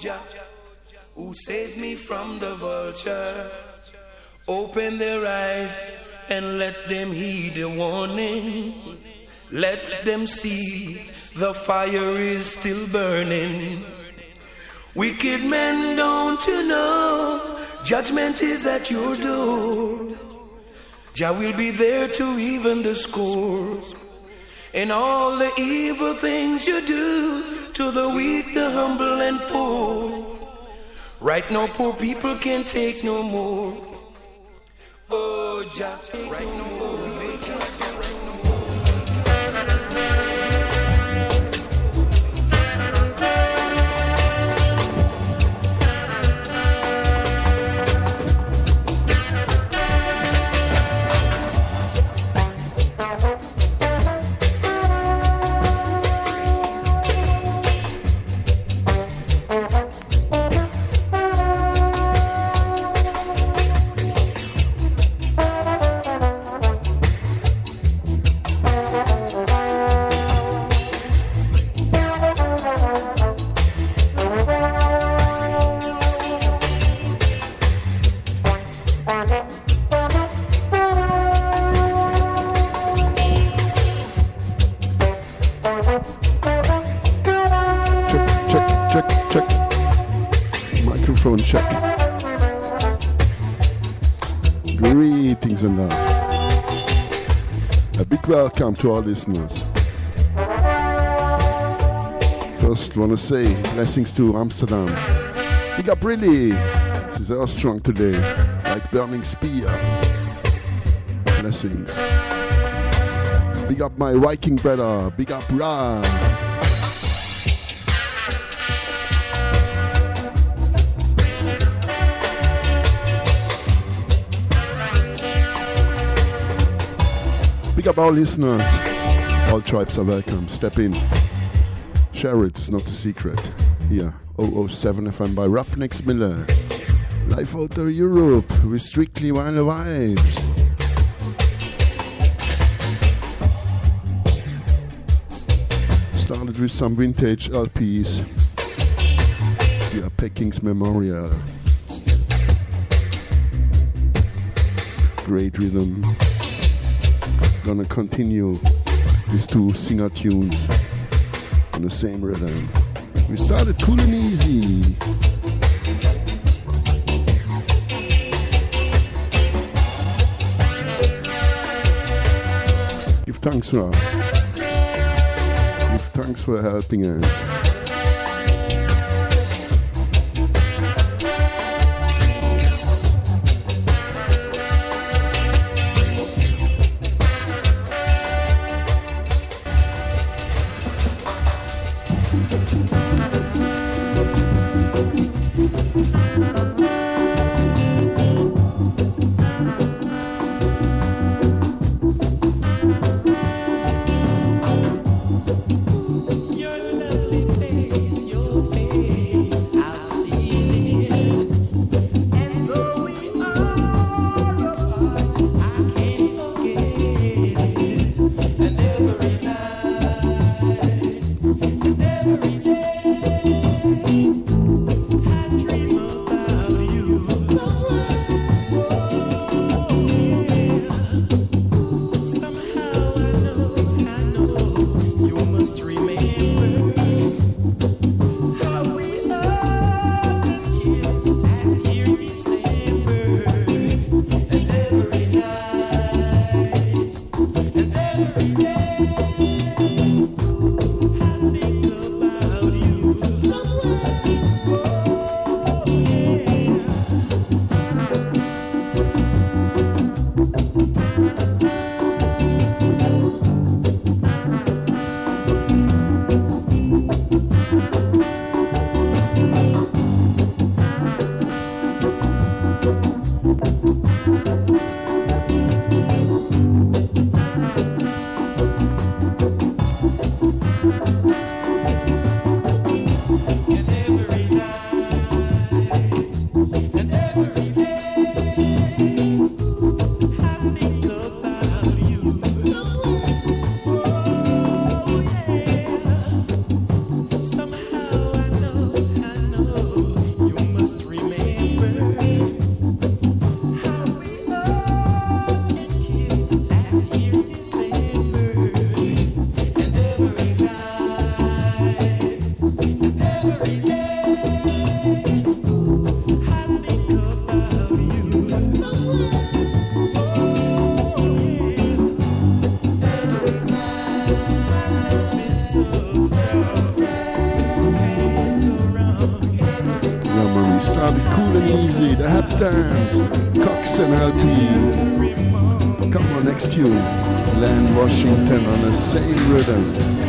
Jah, who saved me from the vulture. Open their eyes and let them heed the warning. Let them see the fire is still burning. Wicked men, don't you know? Judgment is at your door. Jah will be there to even the score. And all the evil things you do to the weak, the humble, and poor. Right now, poor people can't take no more. Oh, Jah, right now, welcome to our listeners. First, want to say blessings to Amsterdam. Big up, really. This is our strong today, like burning spear. Blessings. Big up my Viking brother. Big up Ra. Big up our listeners. All tribes are welcome. Step in. Share it, it's not a secret. Here, 007 FM by Ruffneck Smille. Life out of Europe with strictly vinyl vibes. Started with some vintage LPs. Yeah, Pecking's Memorial. Great rhythm gonna continue these two singer tunes on the same rhythm. We started cool and easy. Give thanks for give thanks for helping us. Come on, next tune. Glen Washington on the same rhythm.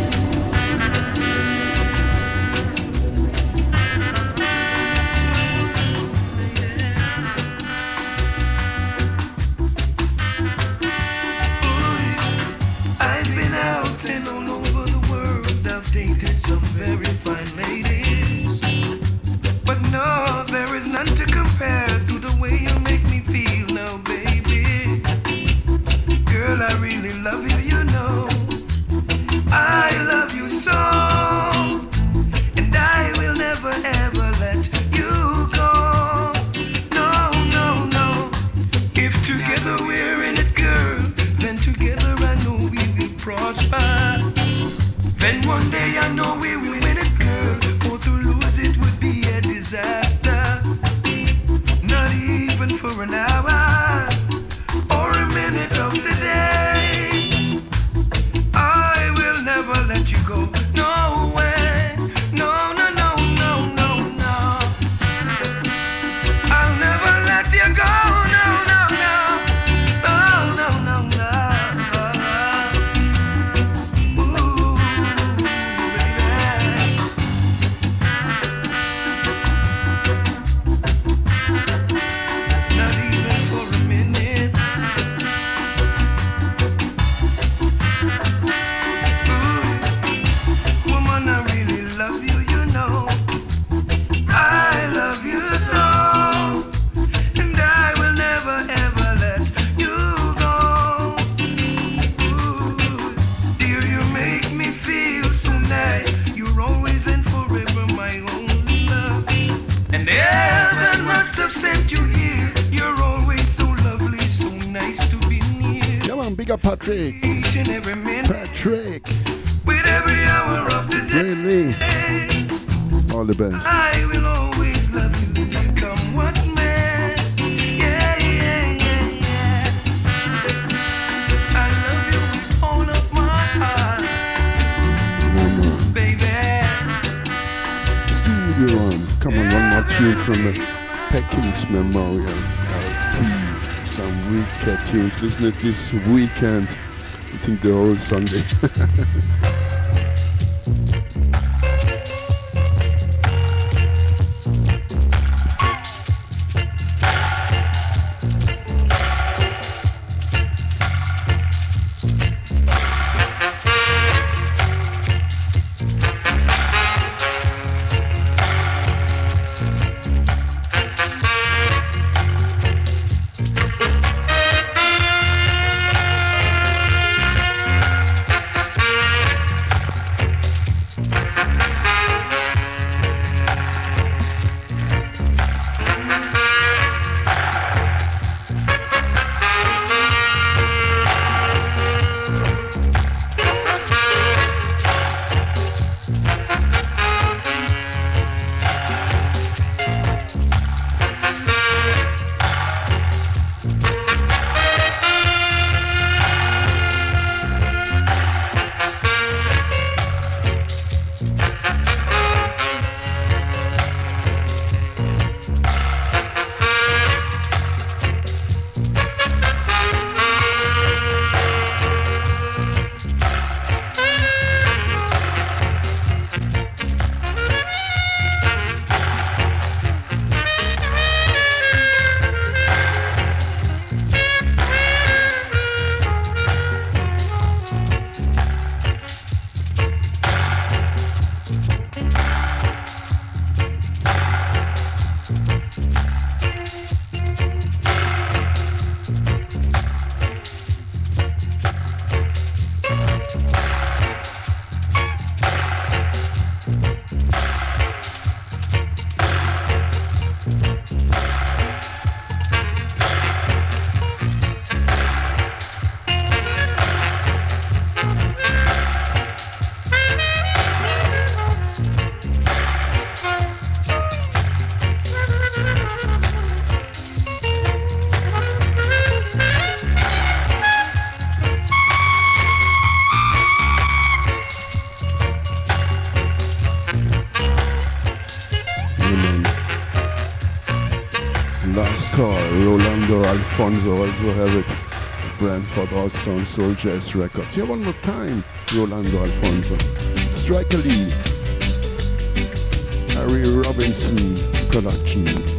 This weekend. I think the whole Sunday. Alphonso, also have it. Brantford All Stone Soul Jazz Records. Here one more time, Rolando Alphonso. Striker Lee. Harry Robinson production.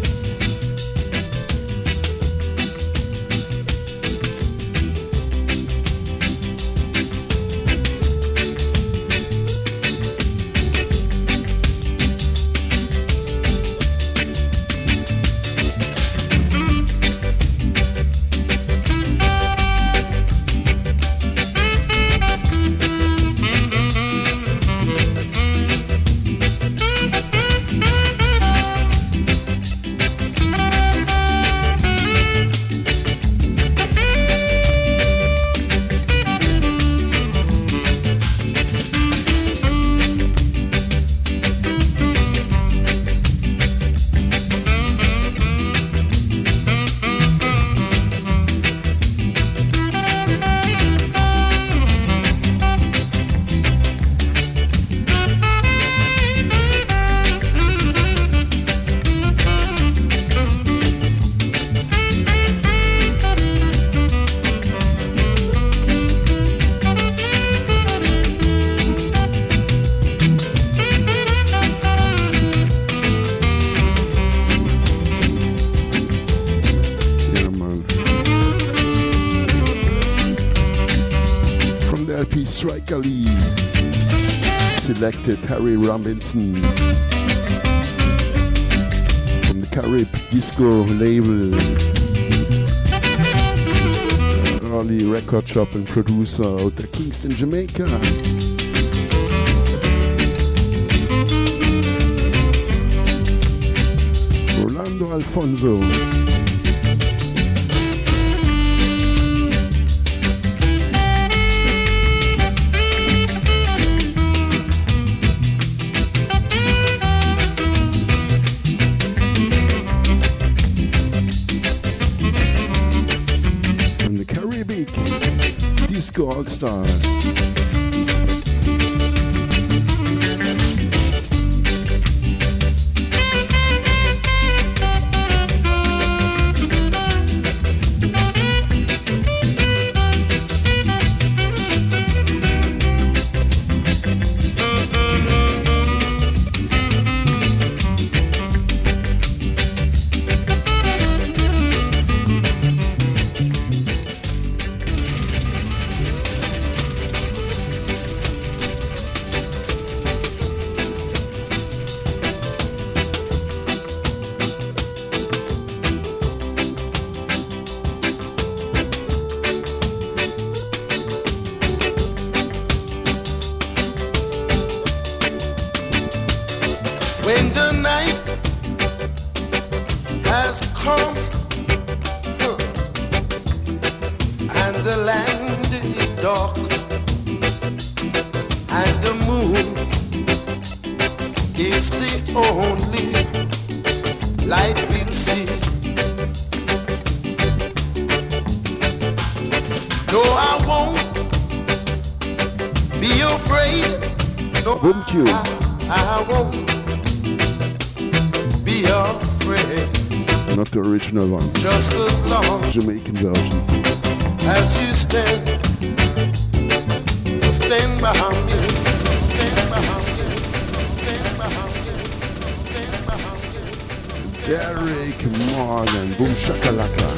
Selected Harry Robinson from the Carib Disco label. Early record shop and producer out of Kingston, Jamaica. Rolando Alphonso. Stars. Jamaican version. As you stand, stand behind me, stand behind me. Derrick Morgan, boom shakalaka.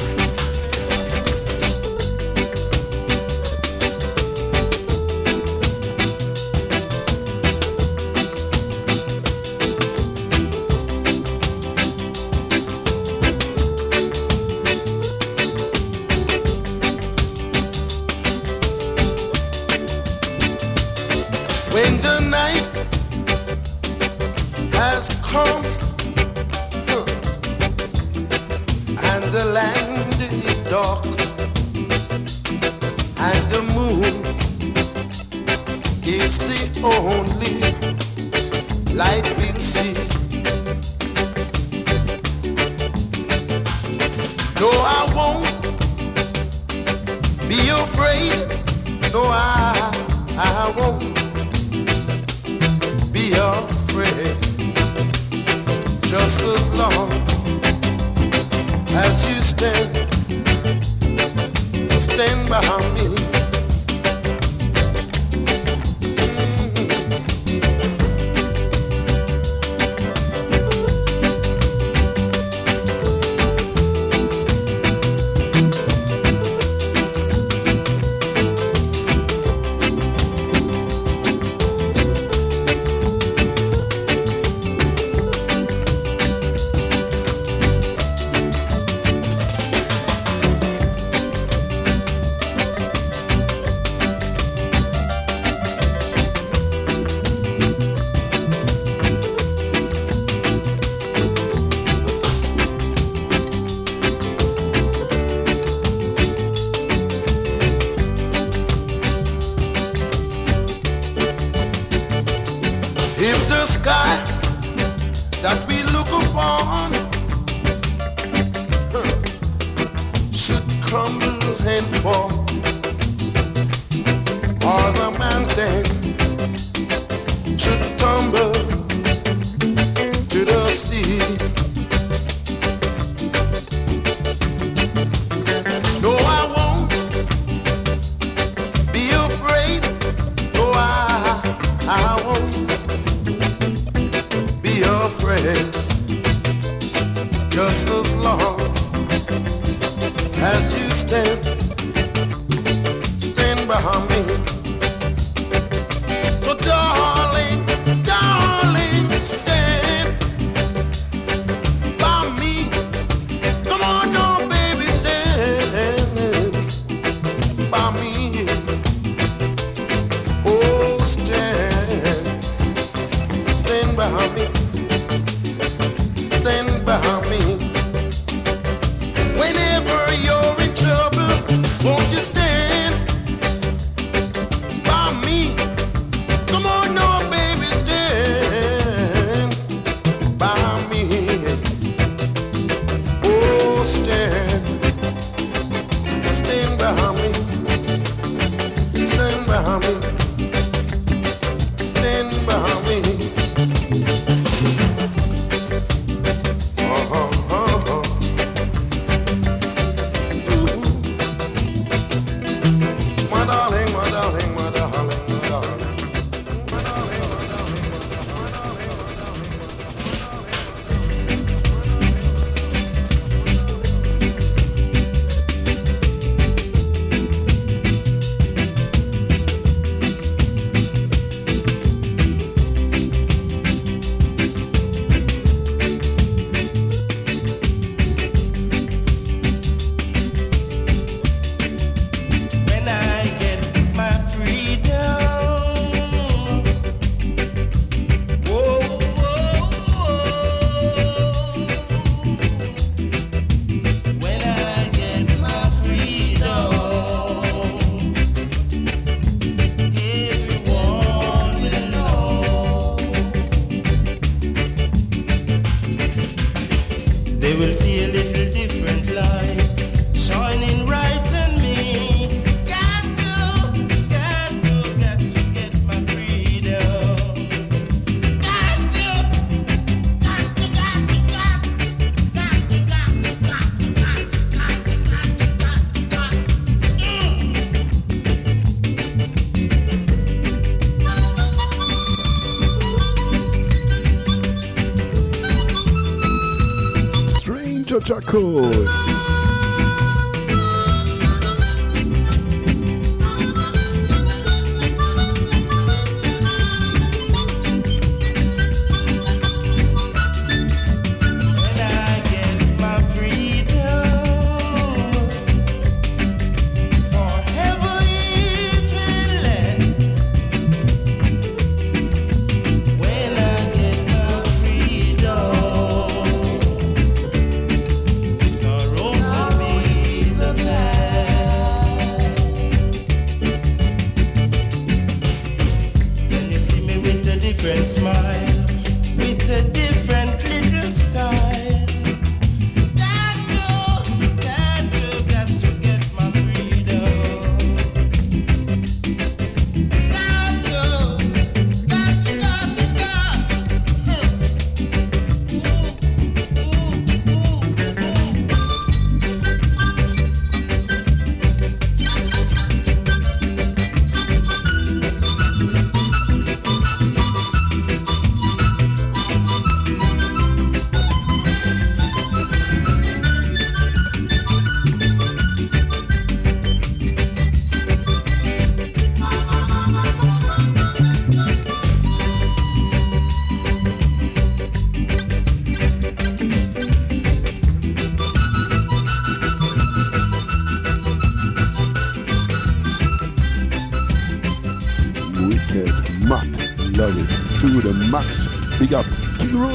Cool.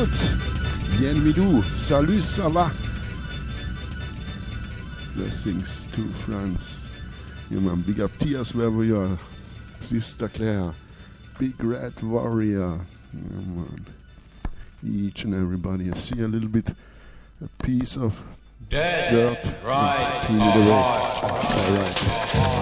Roots, bienvenue, salut, ça va? Blessings to France. Yeah, man, big up tears wherever you are. Sister Claire, Big Red Warrior. Yeah, man. Each and everybody. I see a little bit, a piece of Dead, dirt. right. All right.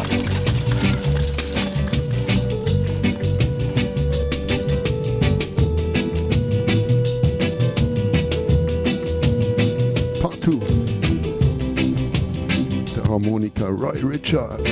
Roy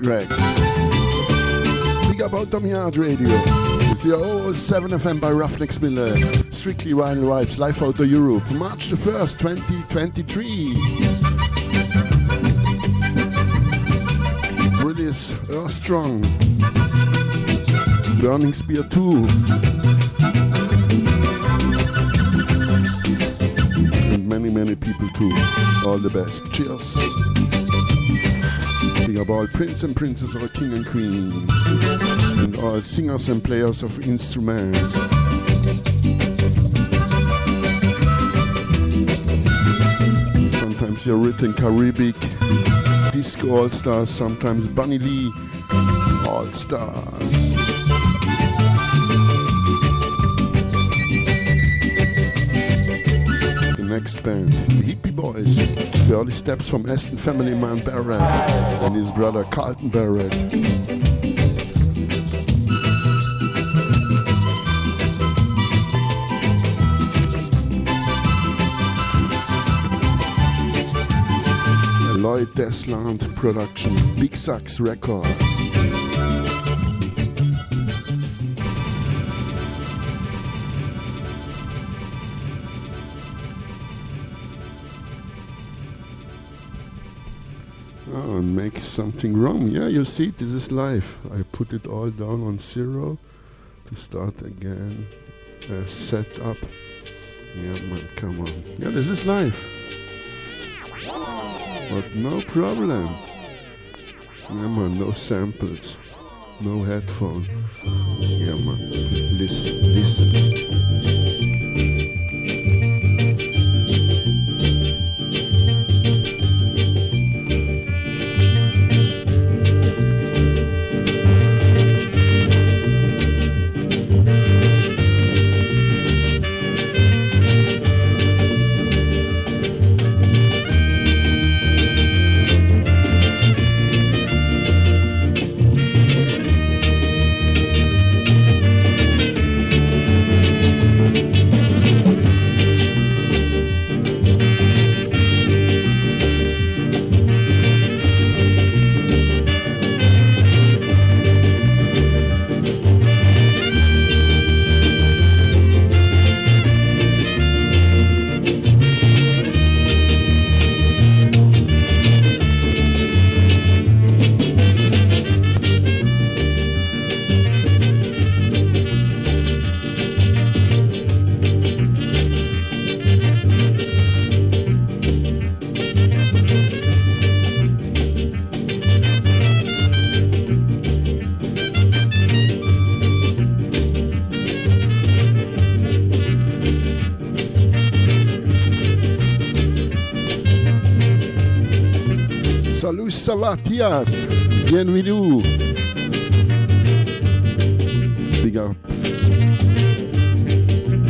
Greg. Big up Outta Mi Yard Radio. It's your 07 FM by Ruffneck Smille. Strictly Vinyl Vibz, live out of Europe. March the 1st, 2023. Release Earth Strong. Burning Spear 2. And many, many people too. All the best. Cheers. Up all prince and princess of king and queens. And all singers and players of instruments. Sometimes you're written Caribbean, Disco All Stars, sometimes Bunny Lee All Stars. Next band, the Hippy Boys, the early steps from Aston family man Barrett and his brother Carlton Barrett. Lloyd Desland production, Big Sax Records. Something wrong. Yeah, you see, this is life. I put it all down on zero to start again. Uh, set up. Yeah, man, come on. Yeah, this is life. But no problem. Yeah, man, no samples. No headphone. Yeah, man. Listen, listen. Salut, ça va, Tias? Bienvenue. Big up.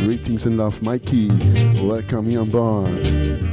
Greetings and love, Mikey. Welcome here on board.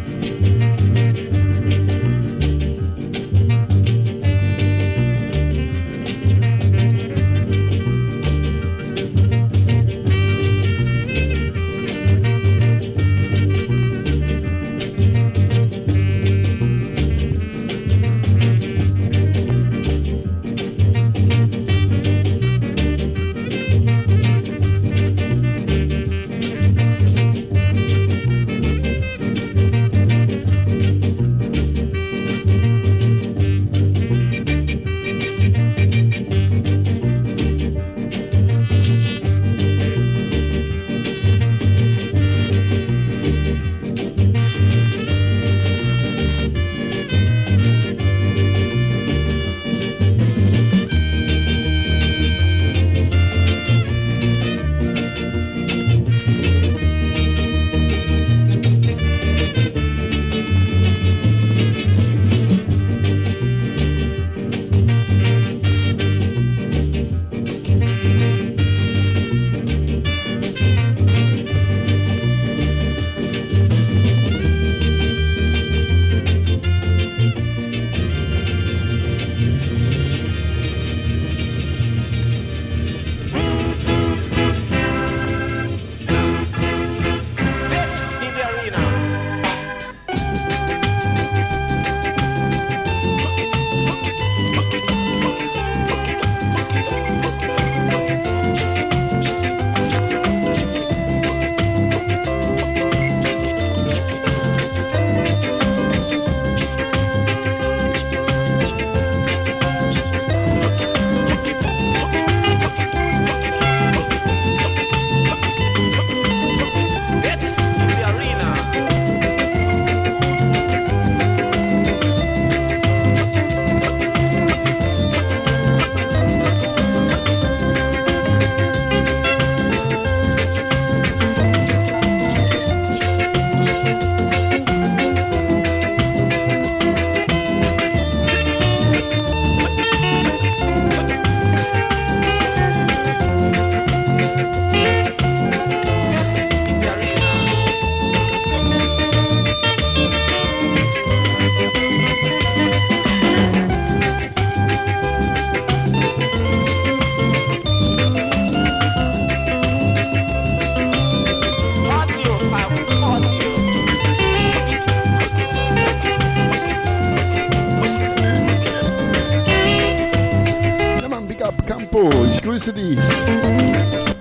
City.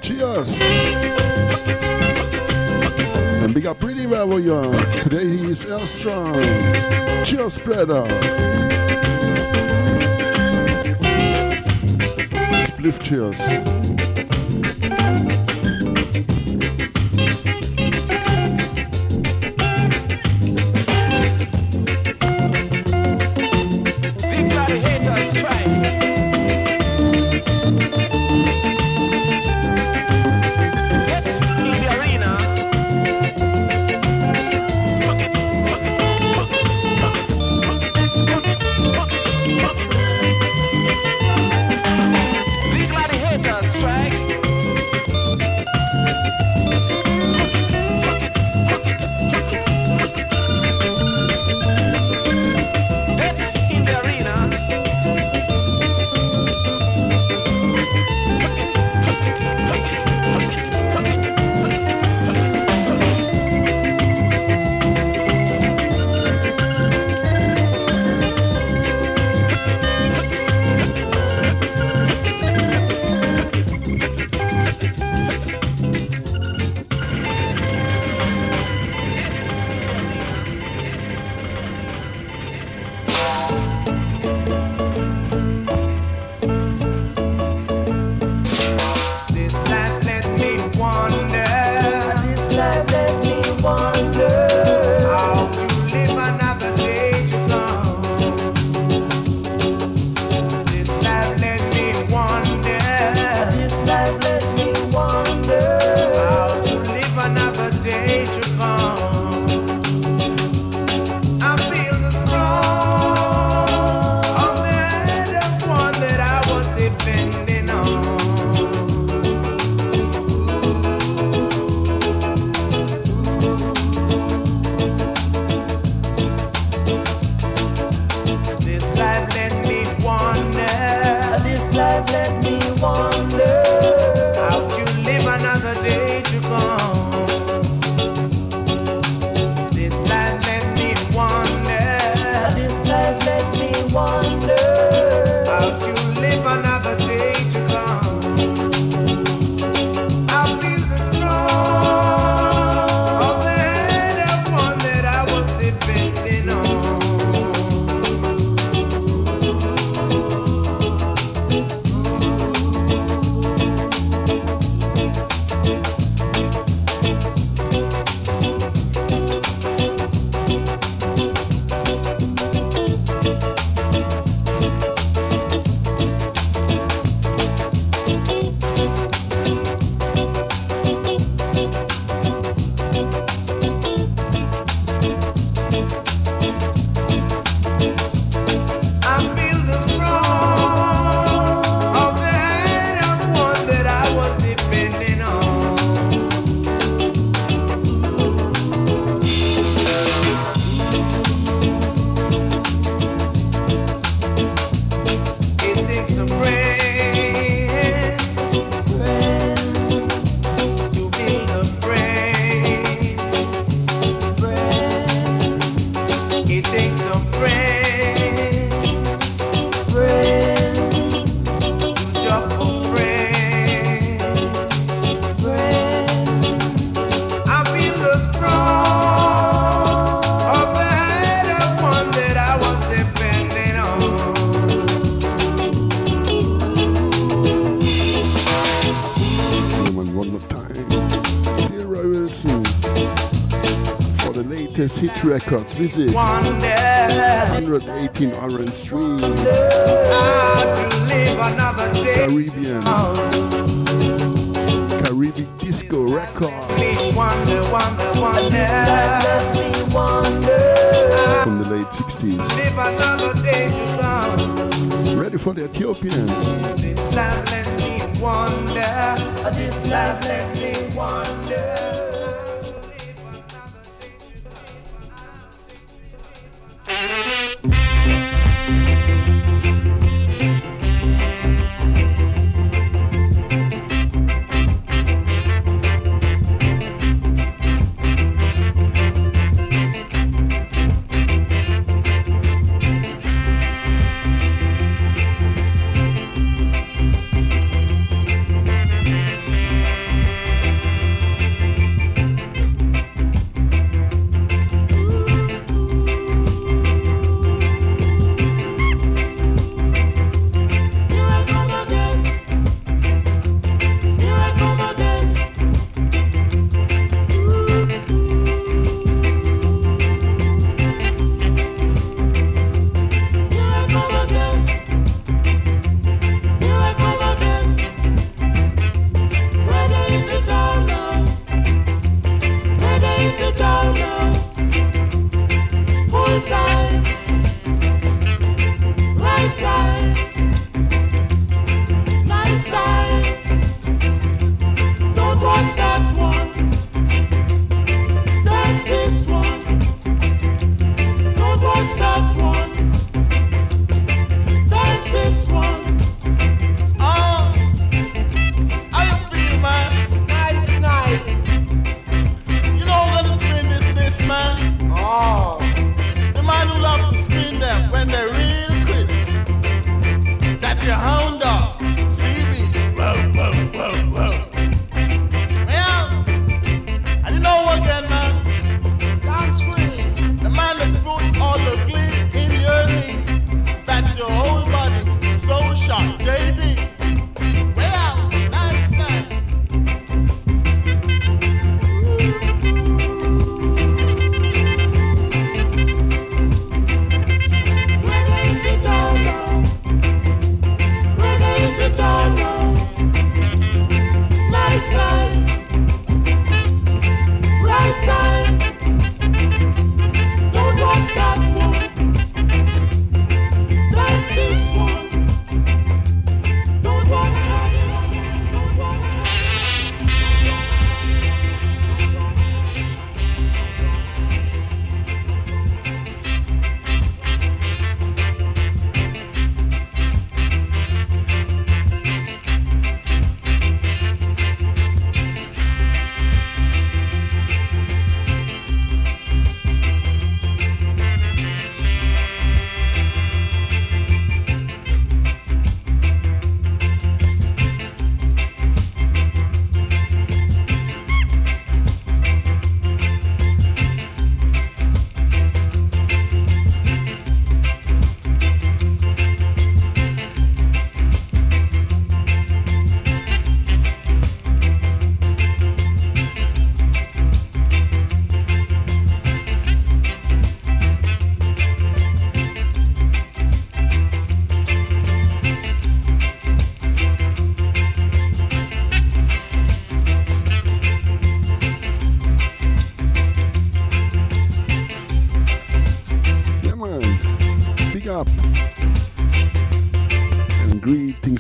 Cheers. And big up pretty well young. Today he is Strong. Cheers, brother. Spliff cheers. Records. Visit 118 Orange Street. Caribbean. Caribbean Disco Records. From the late 60s. Ready for the Ethiopians.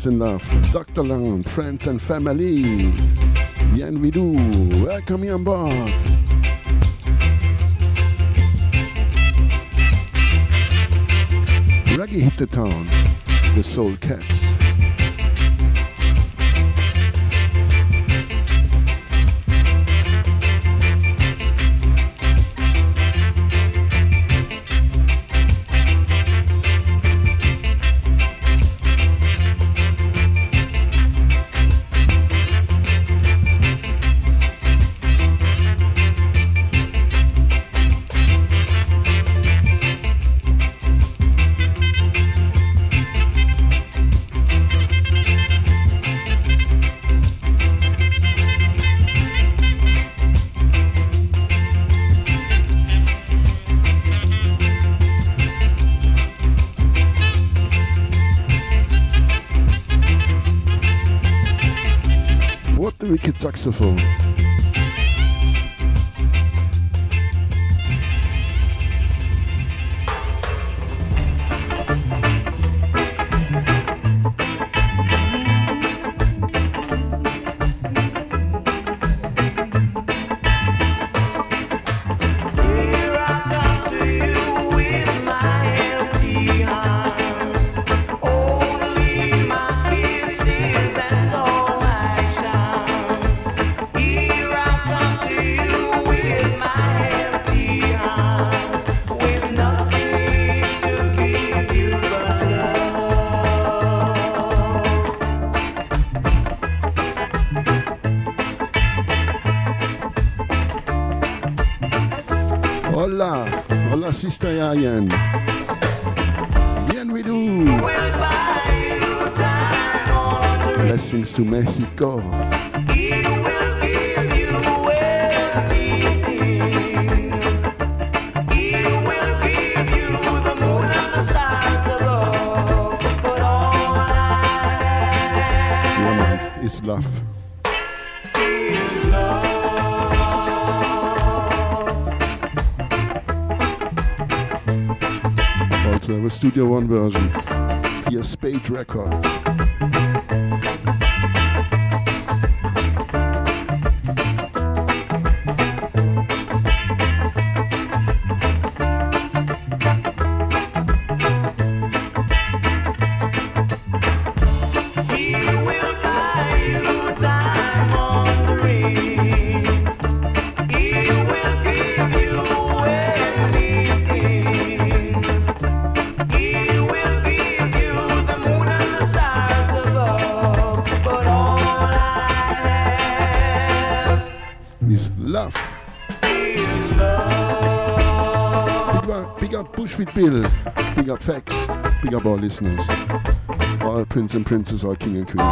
And love. Dr. Land, friends and family. Bien we do. Welcome you on board. Reggae hit the town. The Soul Cats. Sister Yayan. Bienvenido. Blessings to Mexico. Also a uh, Studio One version. Here, Spade Records. Up all listeners. All prince and princess, all king and queens.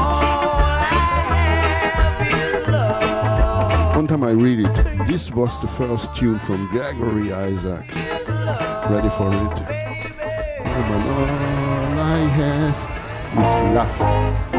One time I read it. This was the first tune from Gregory Isaacs. Ready for it? Oh, all I have is love.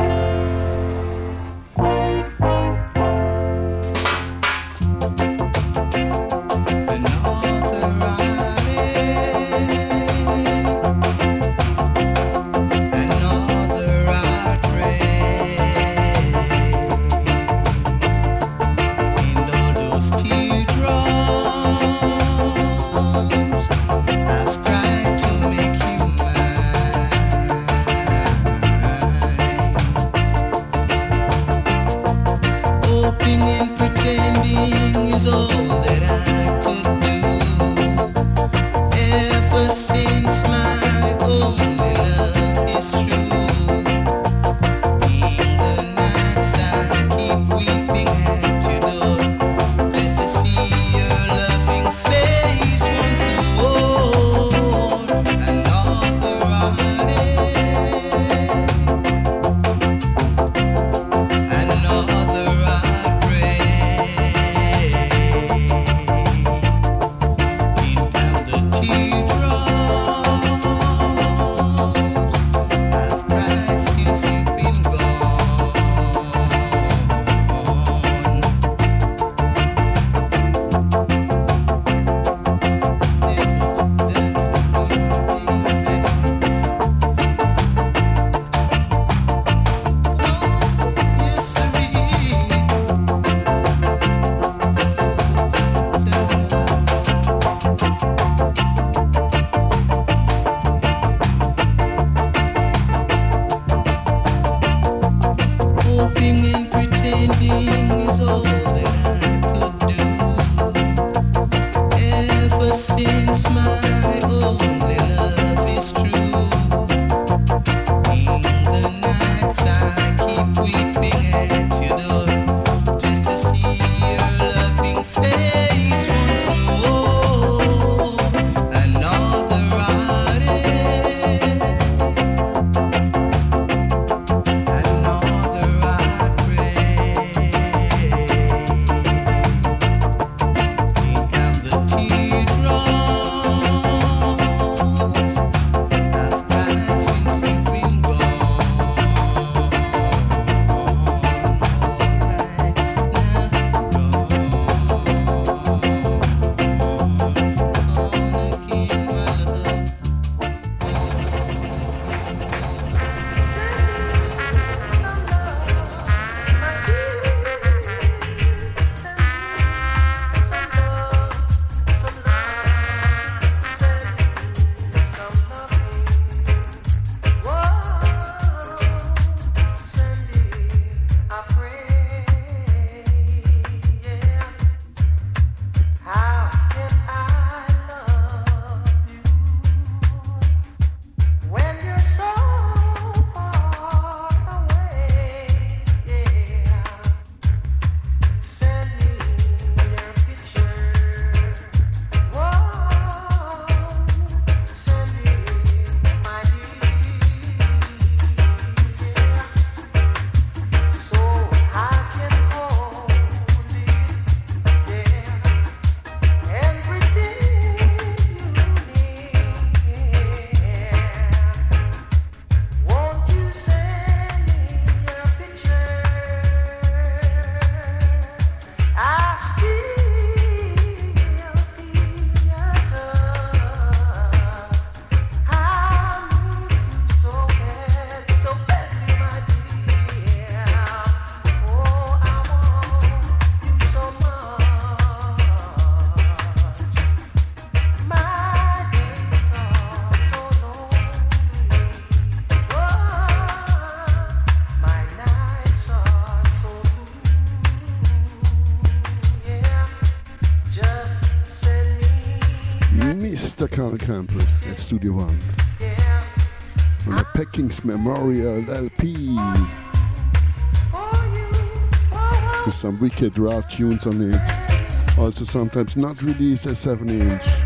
Studio One. On the Packings Memorial LP. With some wicked raw tunes on it. Also sometimes not released as 7 inch.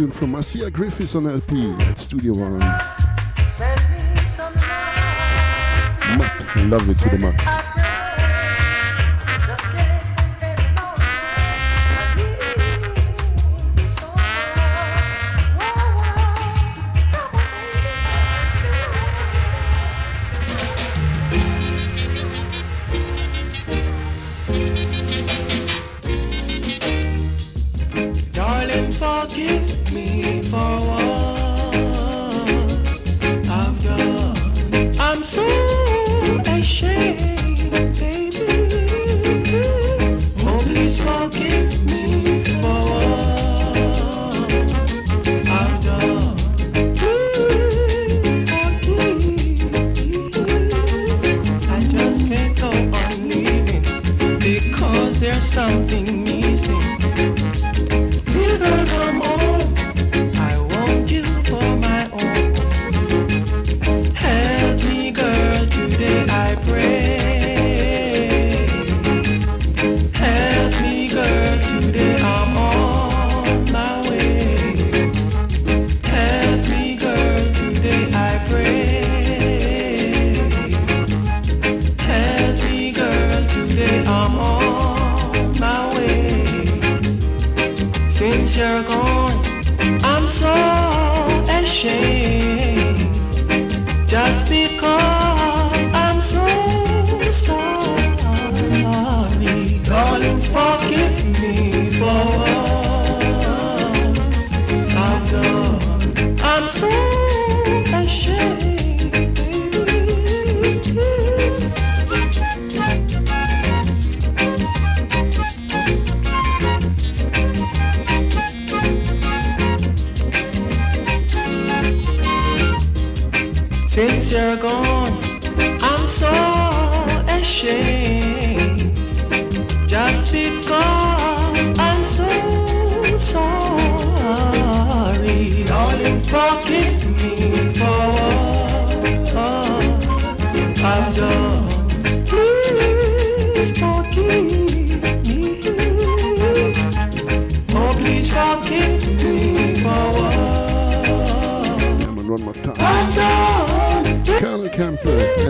Tune from Marcia Griffiths on LP at Studio One. Love it to the max.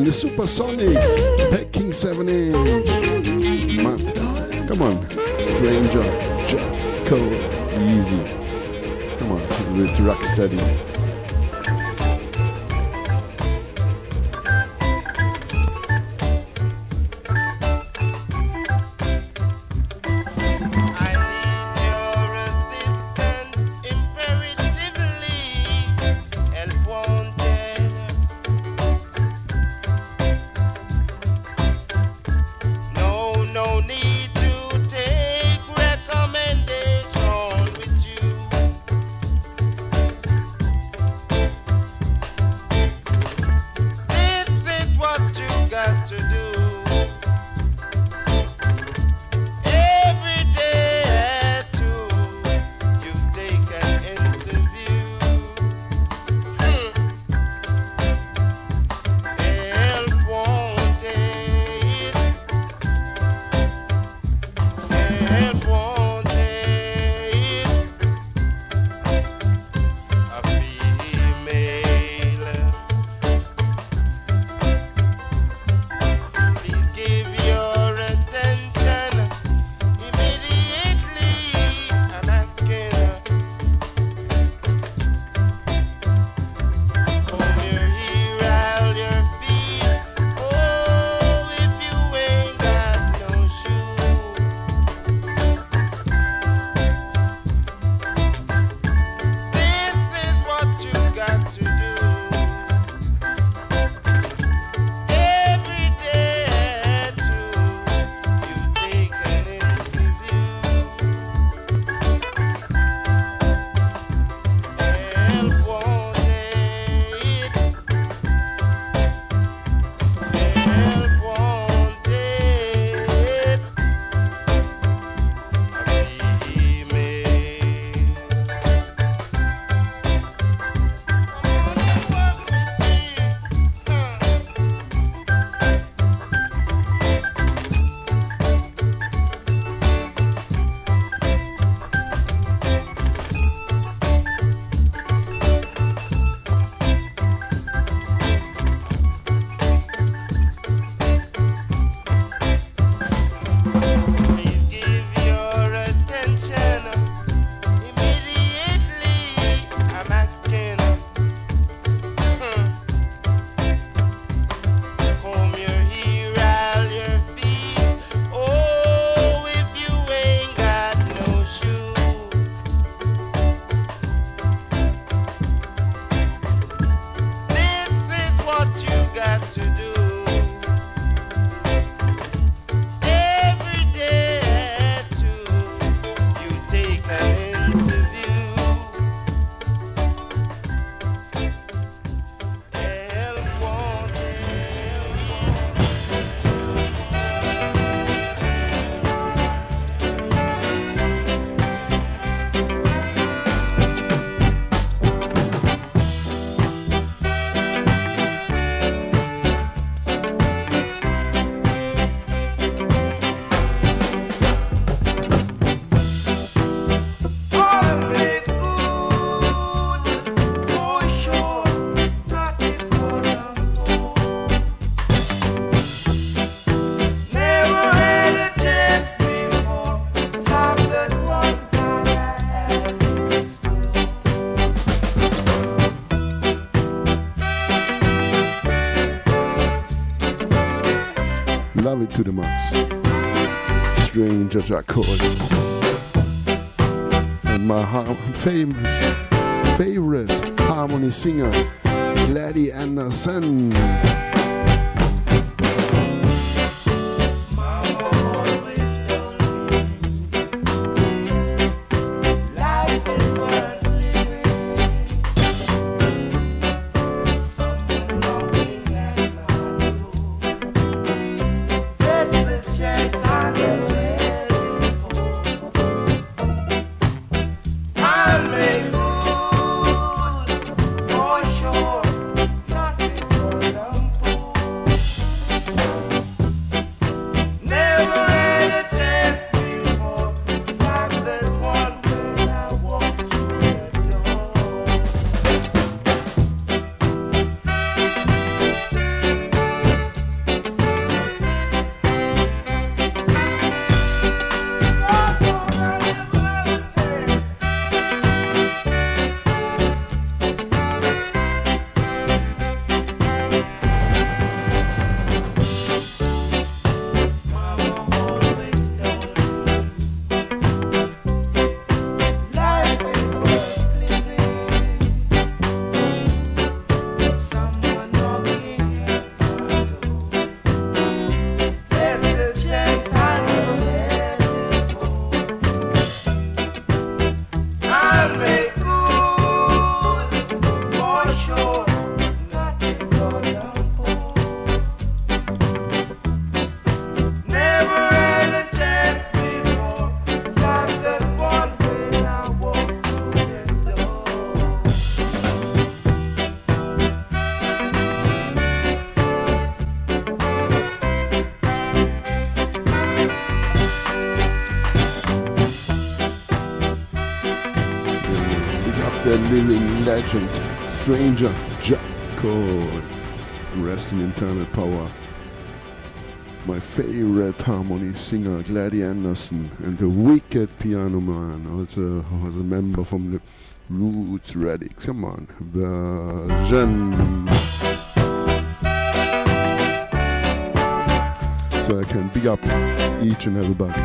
and the Supersonics Packing 7 in. Matt, come on, Stranger, Easy. Come on, with Rocksteady. To the max. Stranger Cole. And my famous, favorite harmony singer, Gladys Anderson. Legend, stranger Jack Cole. Rest in eternal power. My favorite harmony singer, Gladys Anderson, and the wicked piano man, also was a member from the Roots Radics. Come on, version. So I can big up each and everybody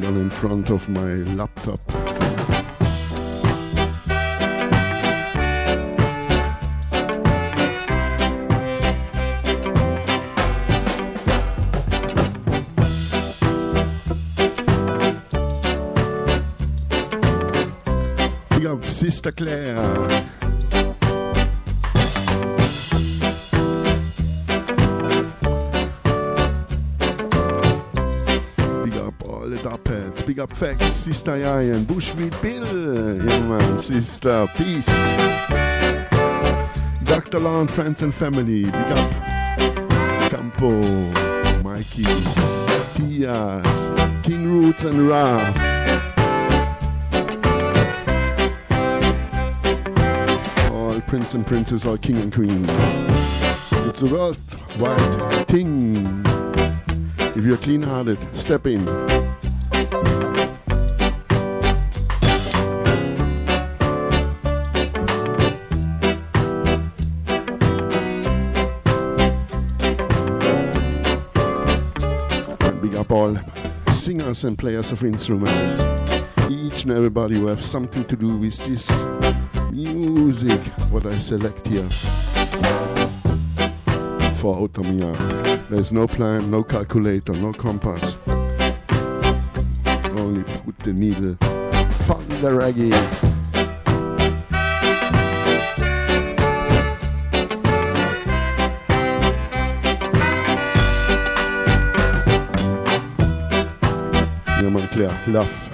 down in front of my laptop. Sister Claire. Big up all the Dopheads. Big up Facts, Sister Ian, Bushweed Bill. Yeah, man, Sister, peace. Dr. Lawn, friends and family. Big up Campo, Mikey, Tias, King Roots and Ralph. Prince and princess or king and queens. It's a worldwide thing. If you're clean hearted, step in. Big up all singers and players of instruments. Each and everybody who have something to do with this music, what I select here for Outta Mi Yard. There's no plan, no calculator, no compass. Only put the needle on the reggae. Love.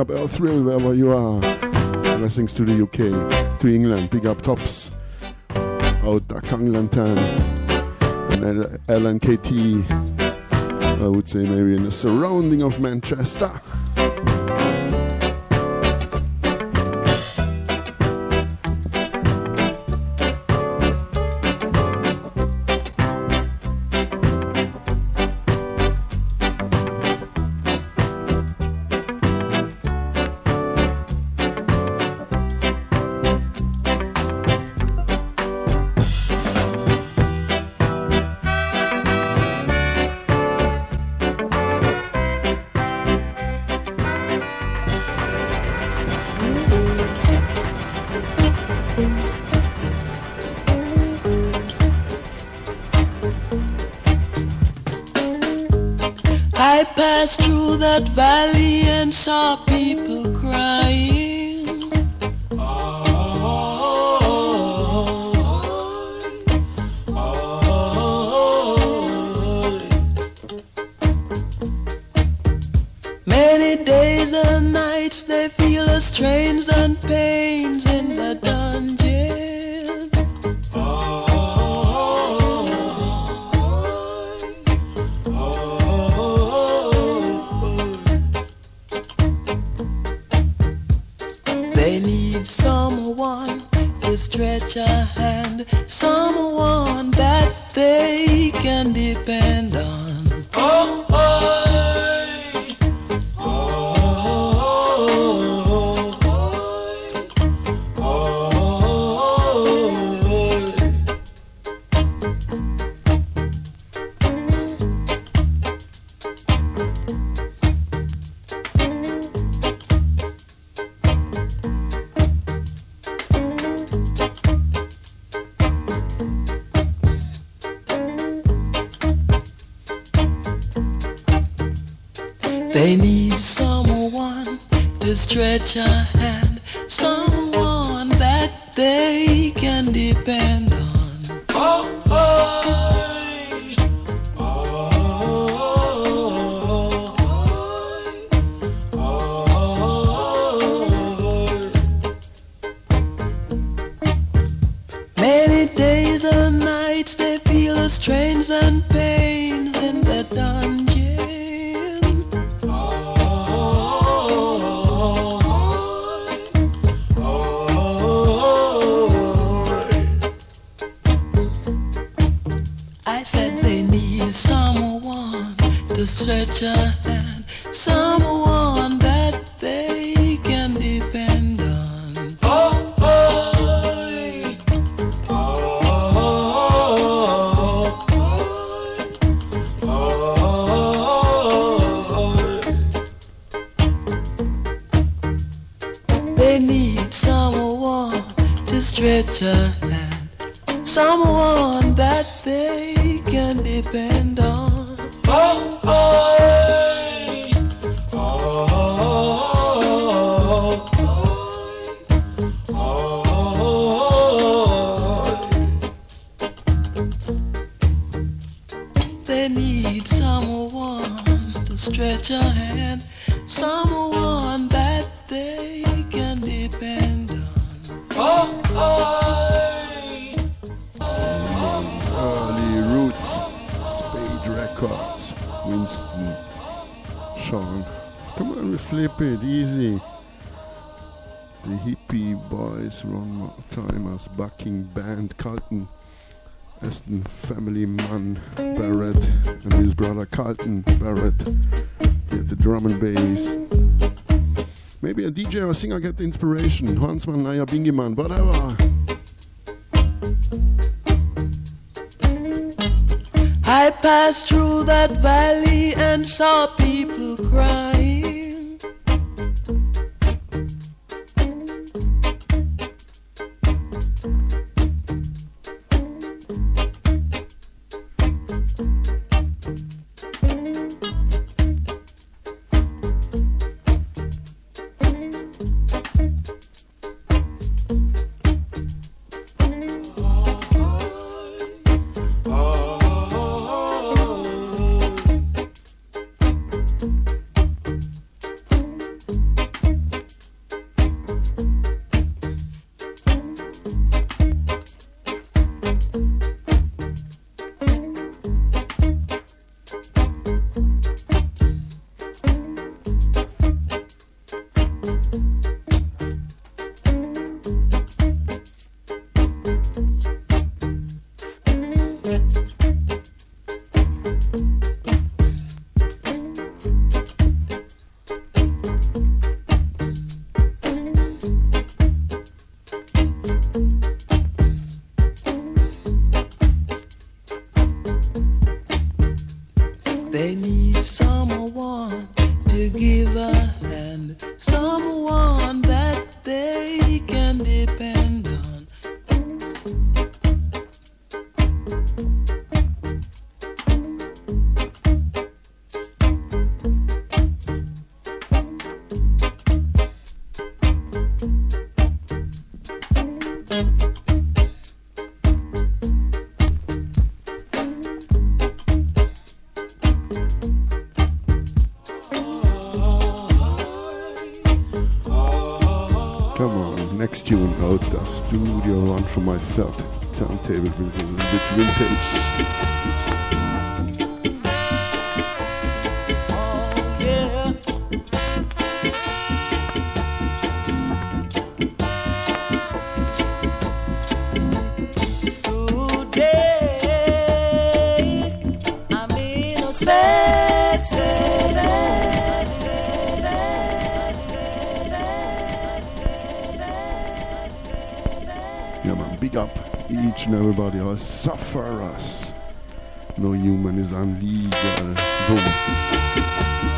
Up Thrill wherever you are. Blessings to the UK, to England. Big up Tops out there, Conglanton and LNKT. I would say maybe in the surrounding of Manchester. saw Inspiration, Hansmann, Naya Bingemann, whatever. I passed through that valley and saw studio one from my third turntable with vintage. And everybody else suffer us. No human is illegal. Boom.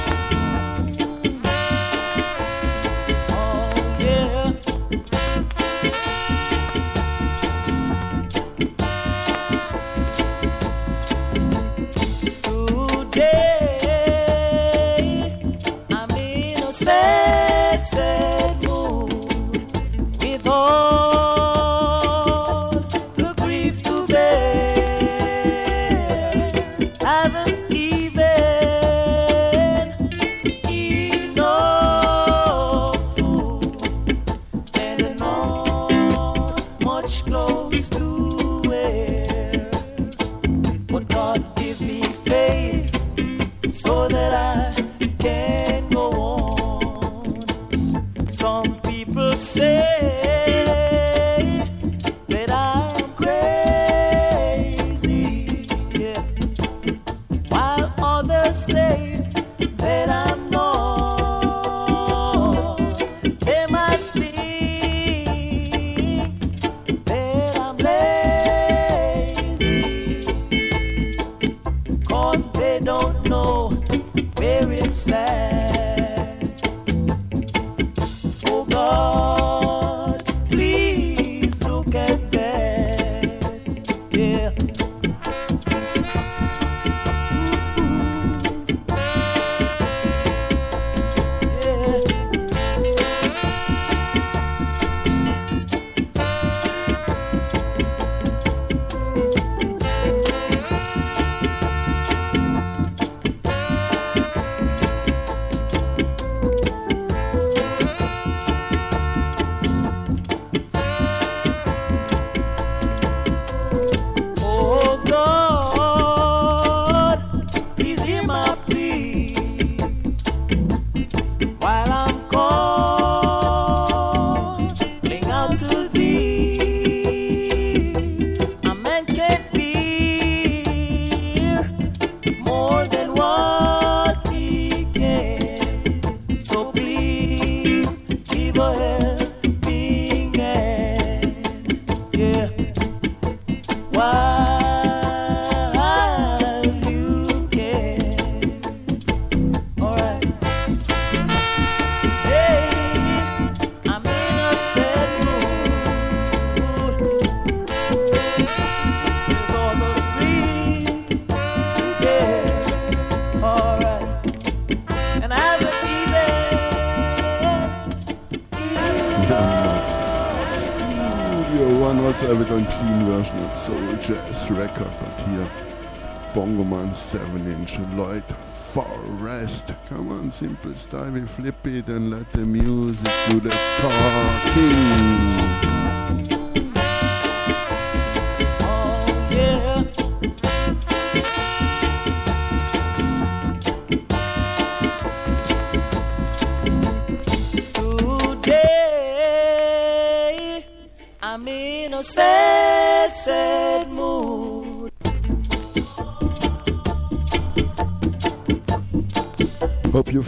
Lloyd Forrest. Come on, simple style, we flip it and let the music do the talking.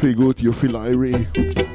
Feel good, you feel irie.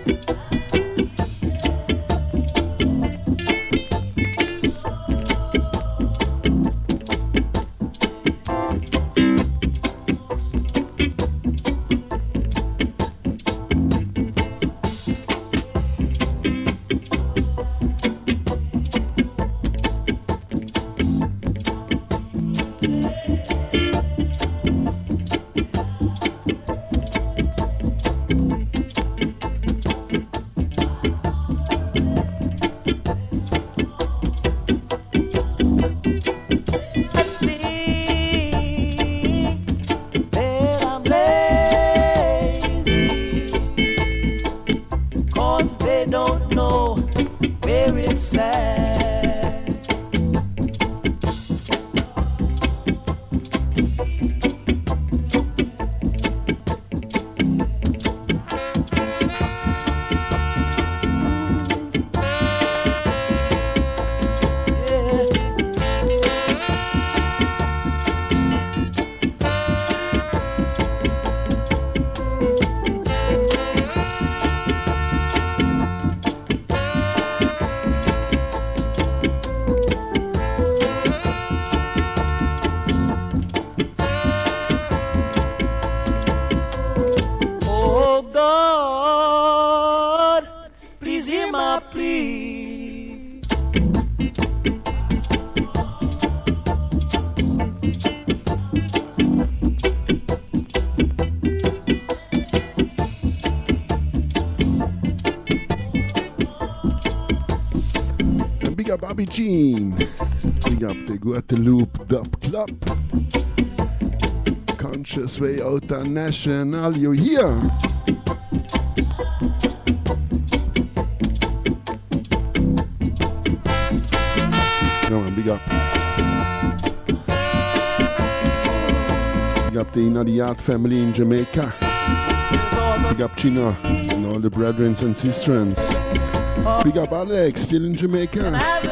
Bobby Jean. Big up the Guadeloupe Dub Club. Conscious Way Outer National, you here? Come on, big up. Big up the Inner family in Jamaica. Big up China and all the brethren and sisters. Big up Alex, still in Jamaica.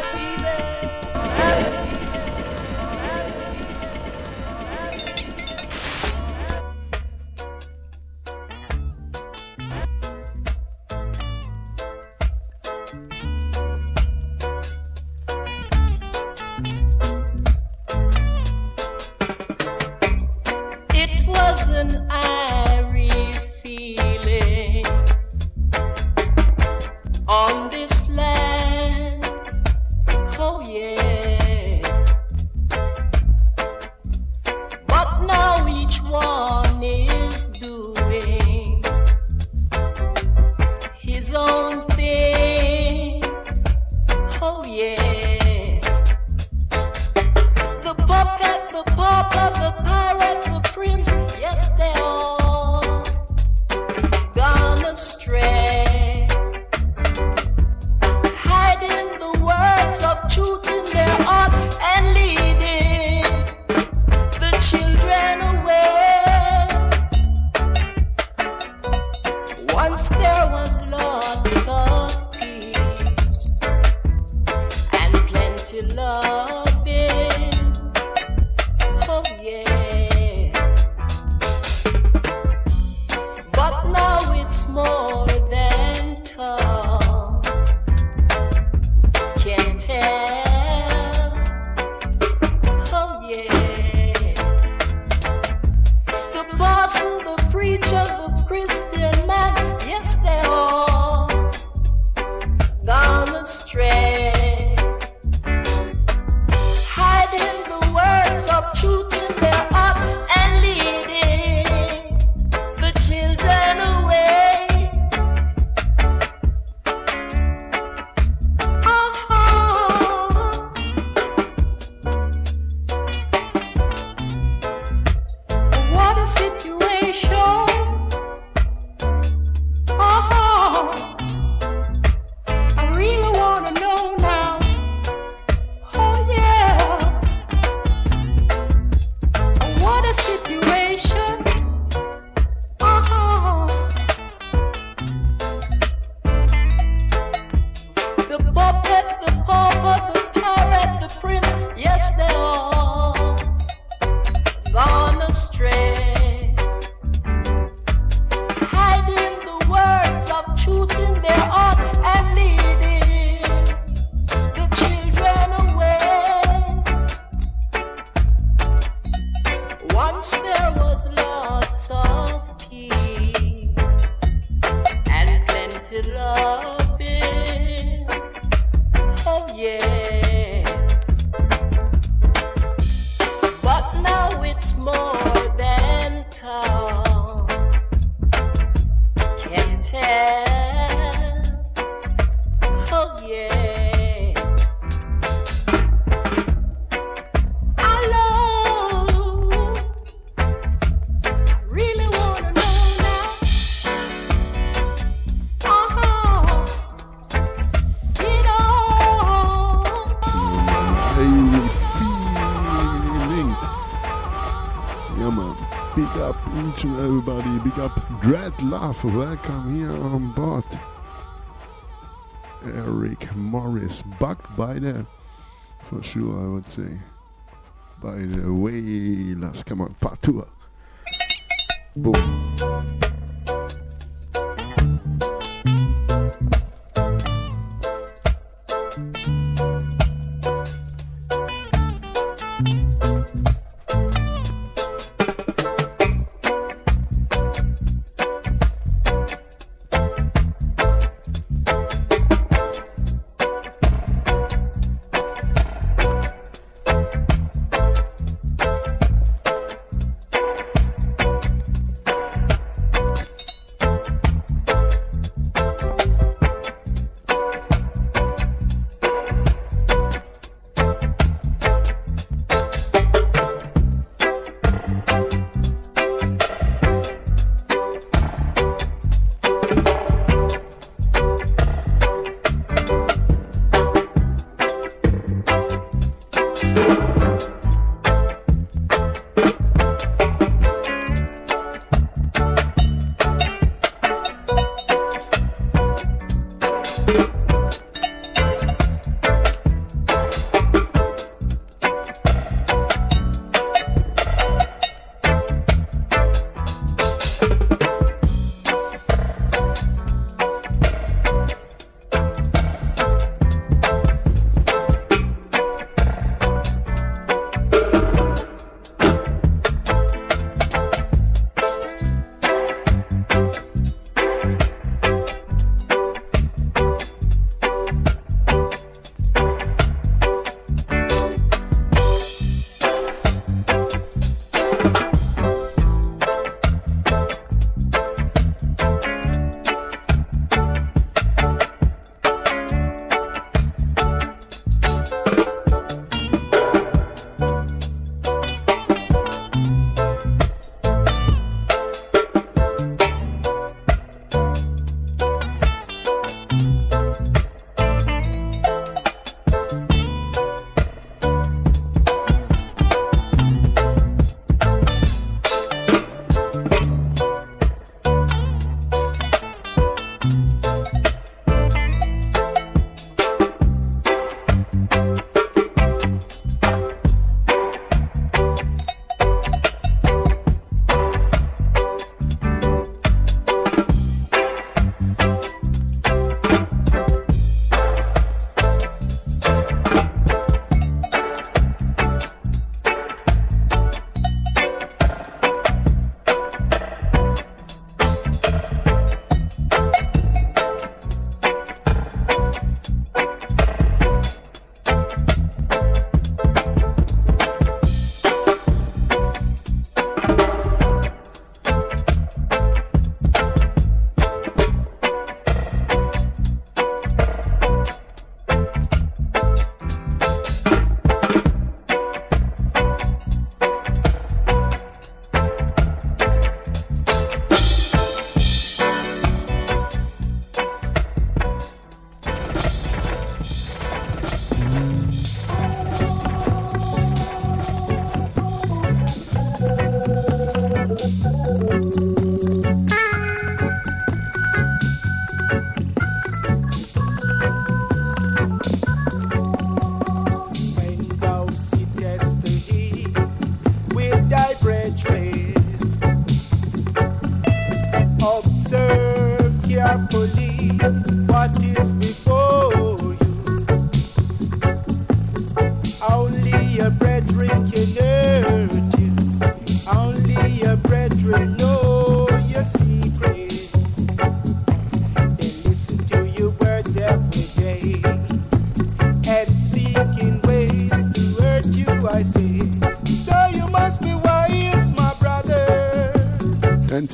Love, welcome here on board. Eric Morris, bucked by the, for sure, I would say, by the Wailers. Come on, part two. Boom.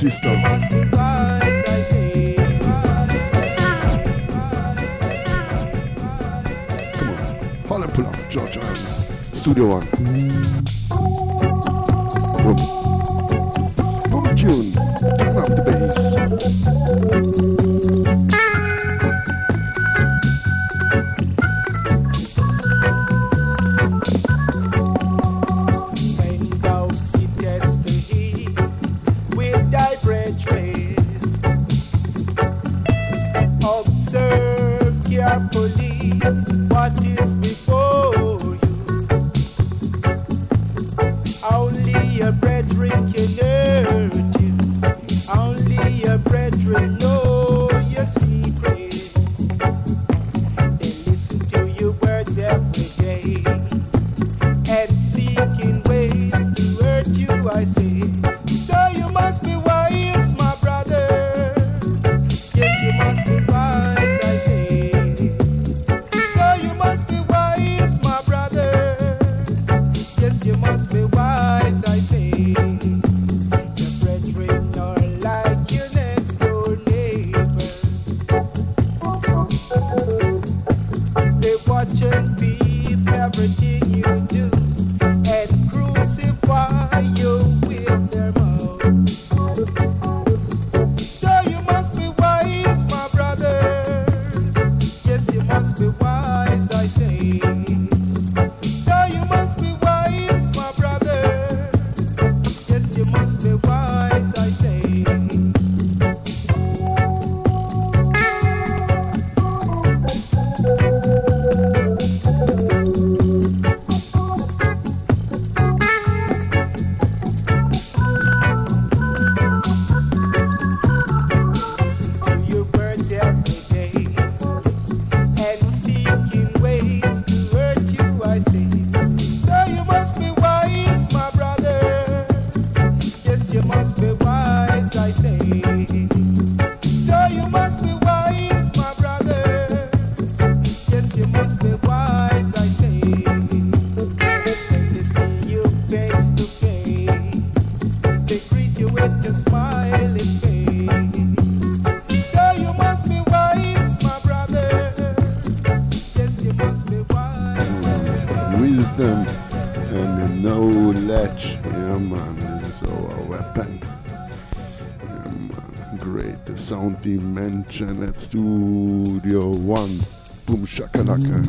sister. Janet Studio One. Boom shakalaka.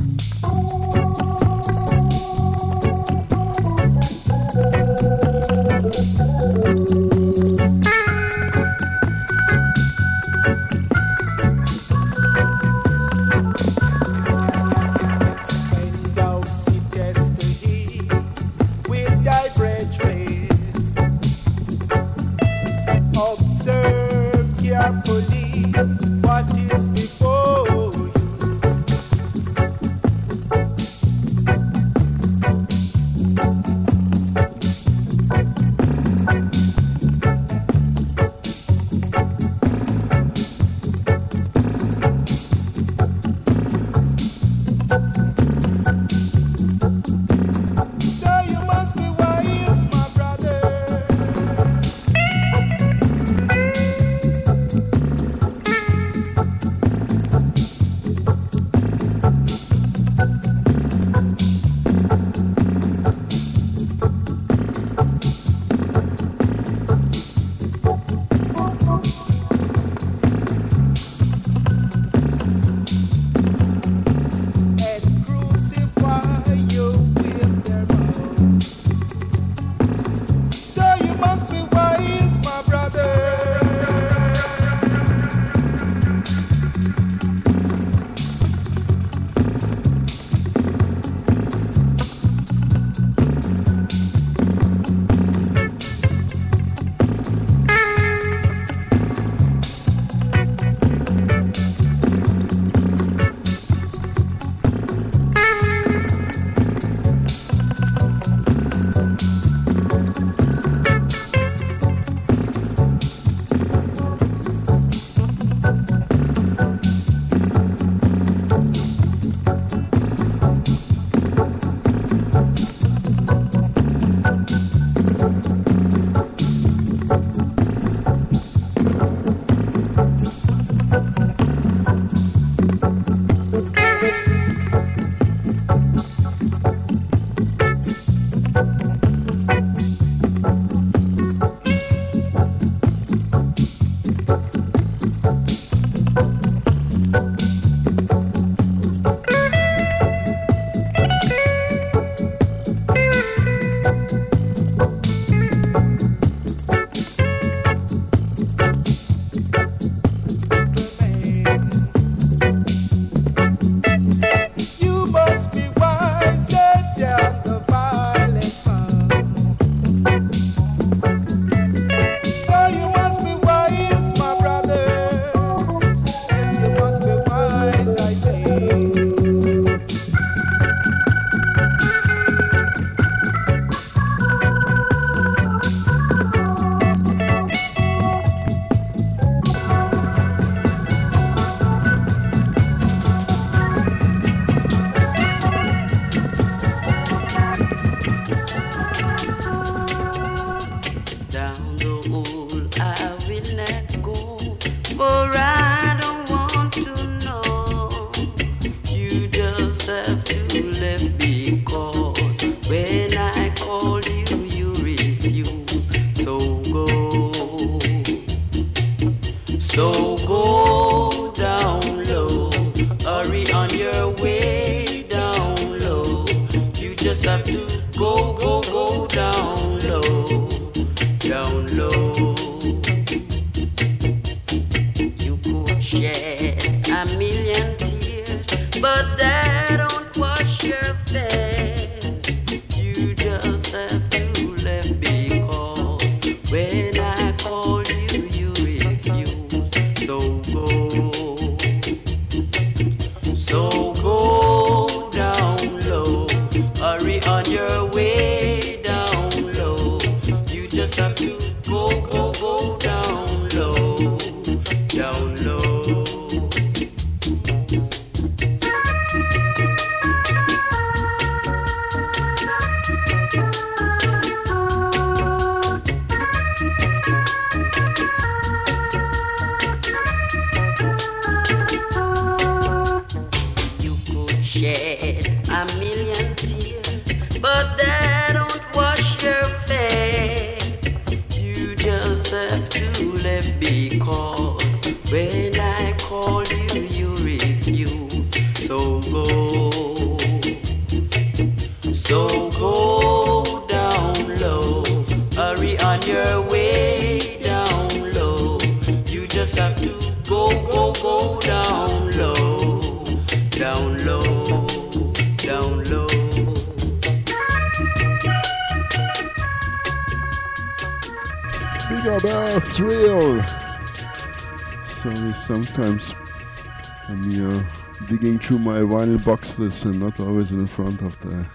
Vinyl boxes and not always in front of the,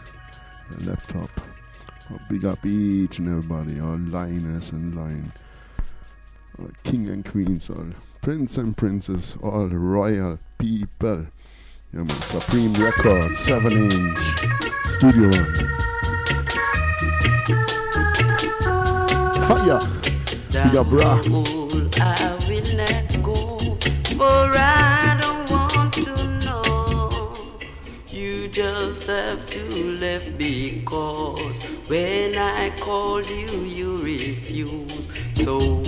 the laptop. I'll big up each and everybody, all liners and line, all king and queens, all prince and princess, all royal people. Yeah, man, Supreme Records, 7 inch, Studio One. Fire! Big up, bra. Have to leave because when I called you, you refused. So.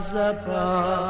Like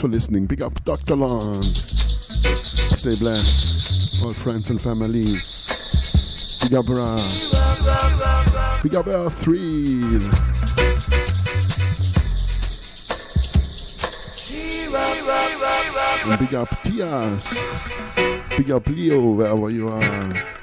thanks for listening. Big up Dr. Lawn. Stay blessed. All friends and family. Big up Ra. Big up our thrill. And big up Tias. Big up Leo, wherever you are.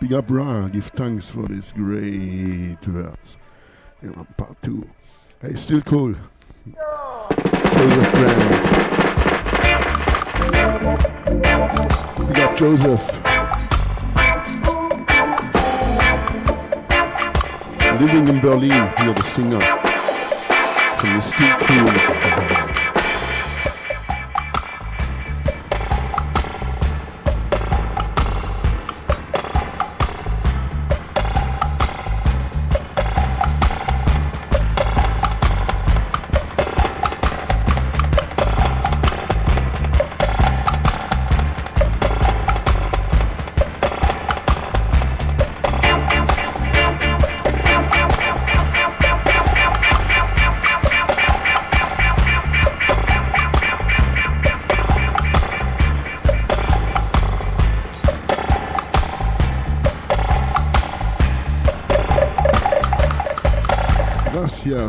Big up Ra, give thanks for this great words. You know, part two. Hey, still cool. Joseph Grant. Big up Joseph. Living in Berlin, you're the singer. So you're still cool.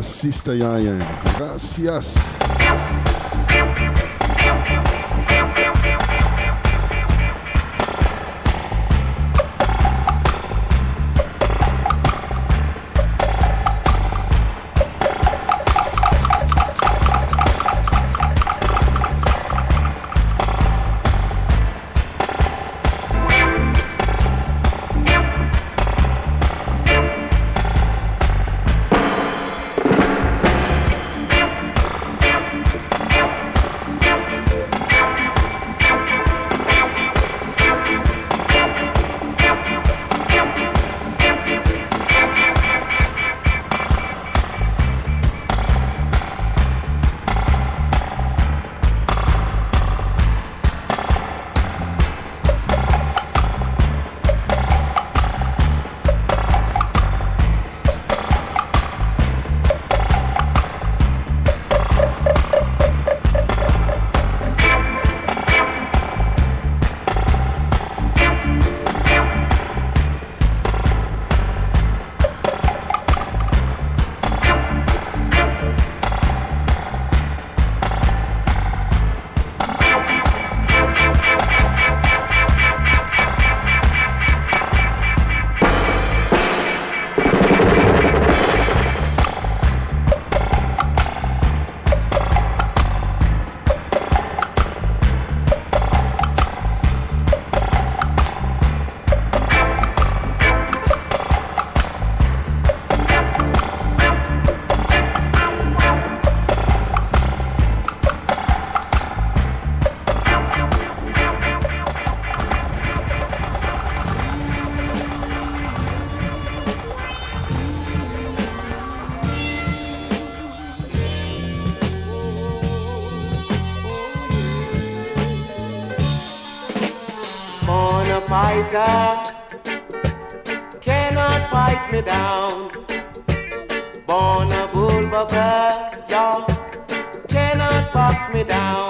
Sister Yayan. Gracias. fighter cannot fight me down. Born a bull bucker, y'all cannot fuck me down.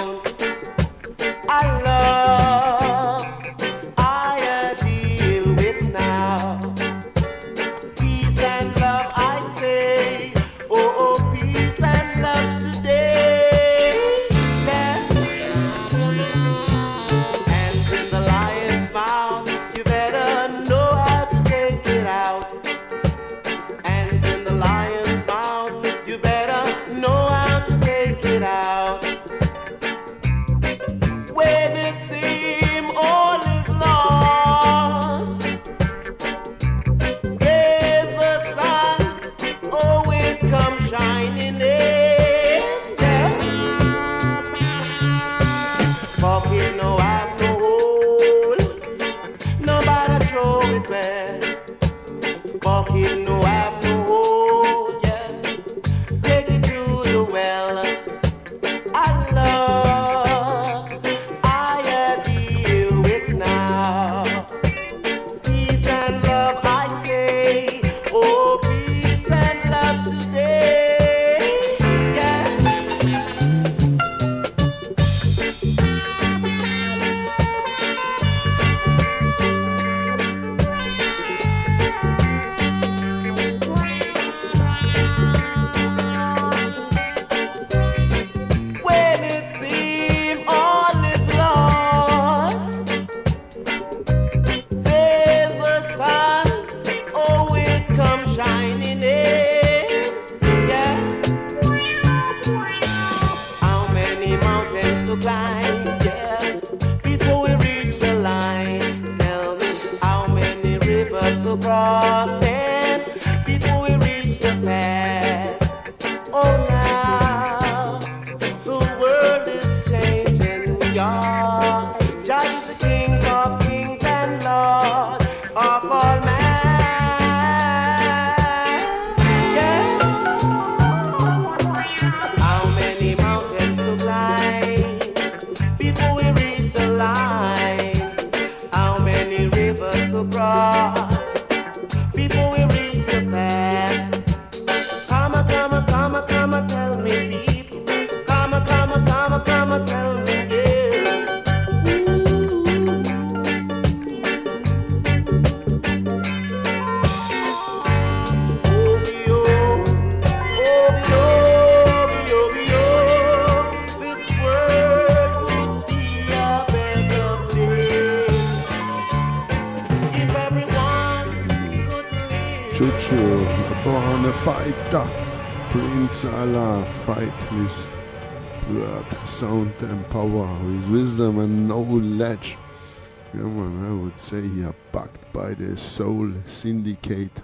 the Soul Syndicate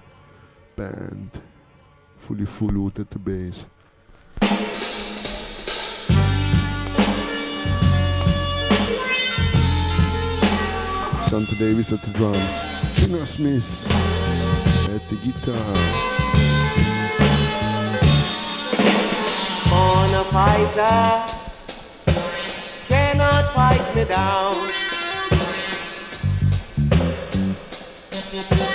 band, fully full at the bass. Santa Davis at the drums, Chinna Smith at the guitar. On a fighter, cannot fight me down. Yeah.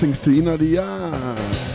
things to Inner.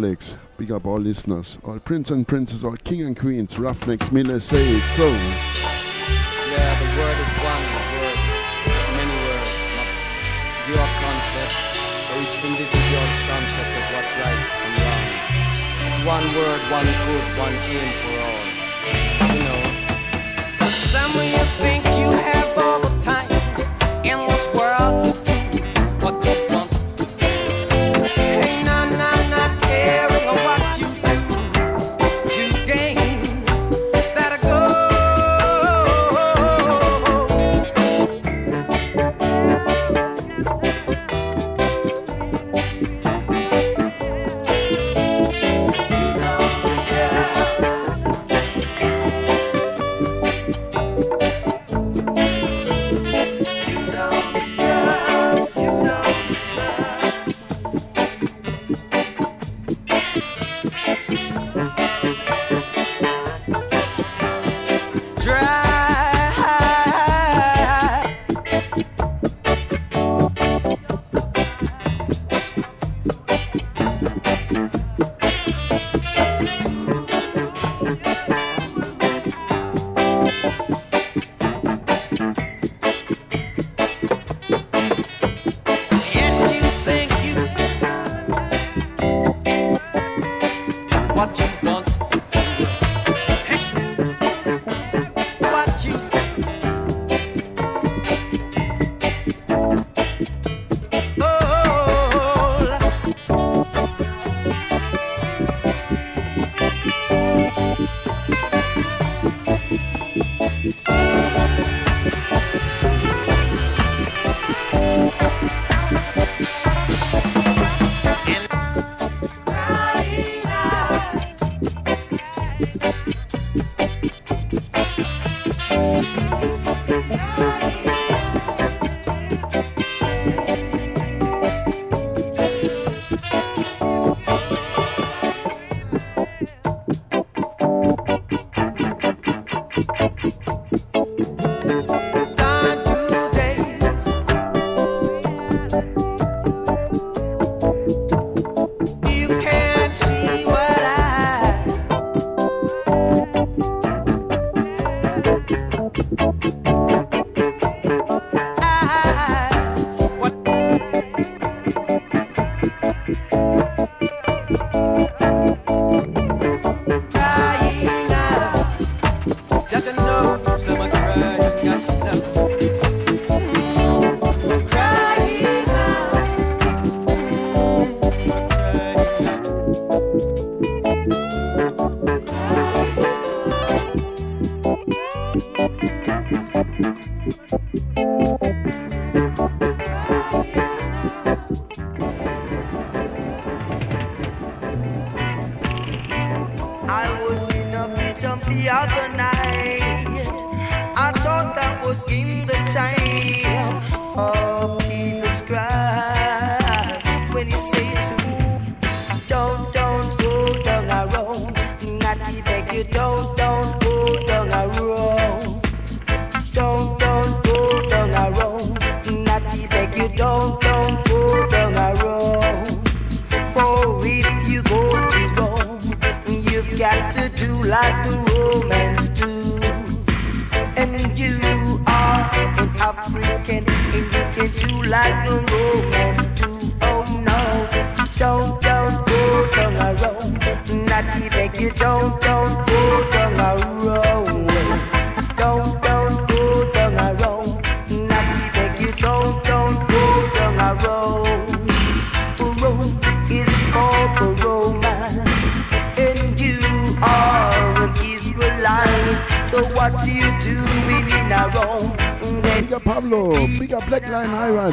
Alex. Big up all listeners, all prince and princess, all king and queens, roughnecks, millers, say it so. Yeah, the word is one word, many words, your concept. So each individual's concept of what's right and wrong. It's one word, one good, one aim for all. You know. Some of you think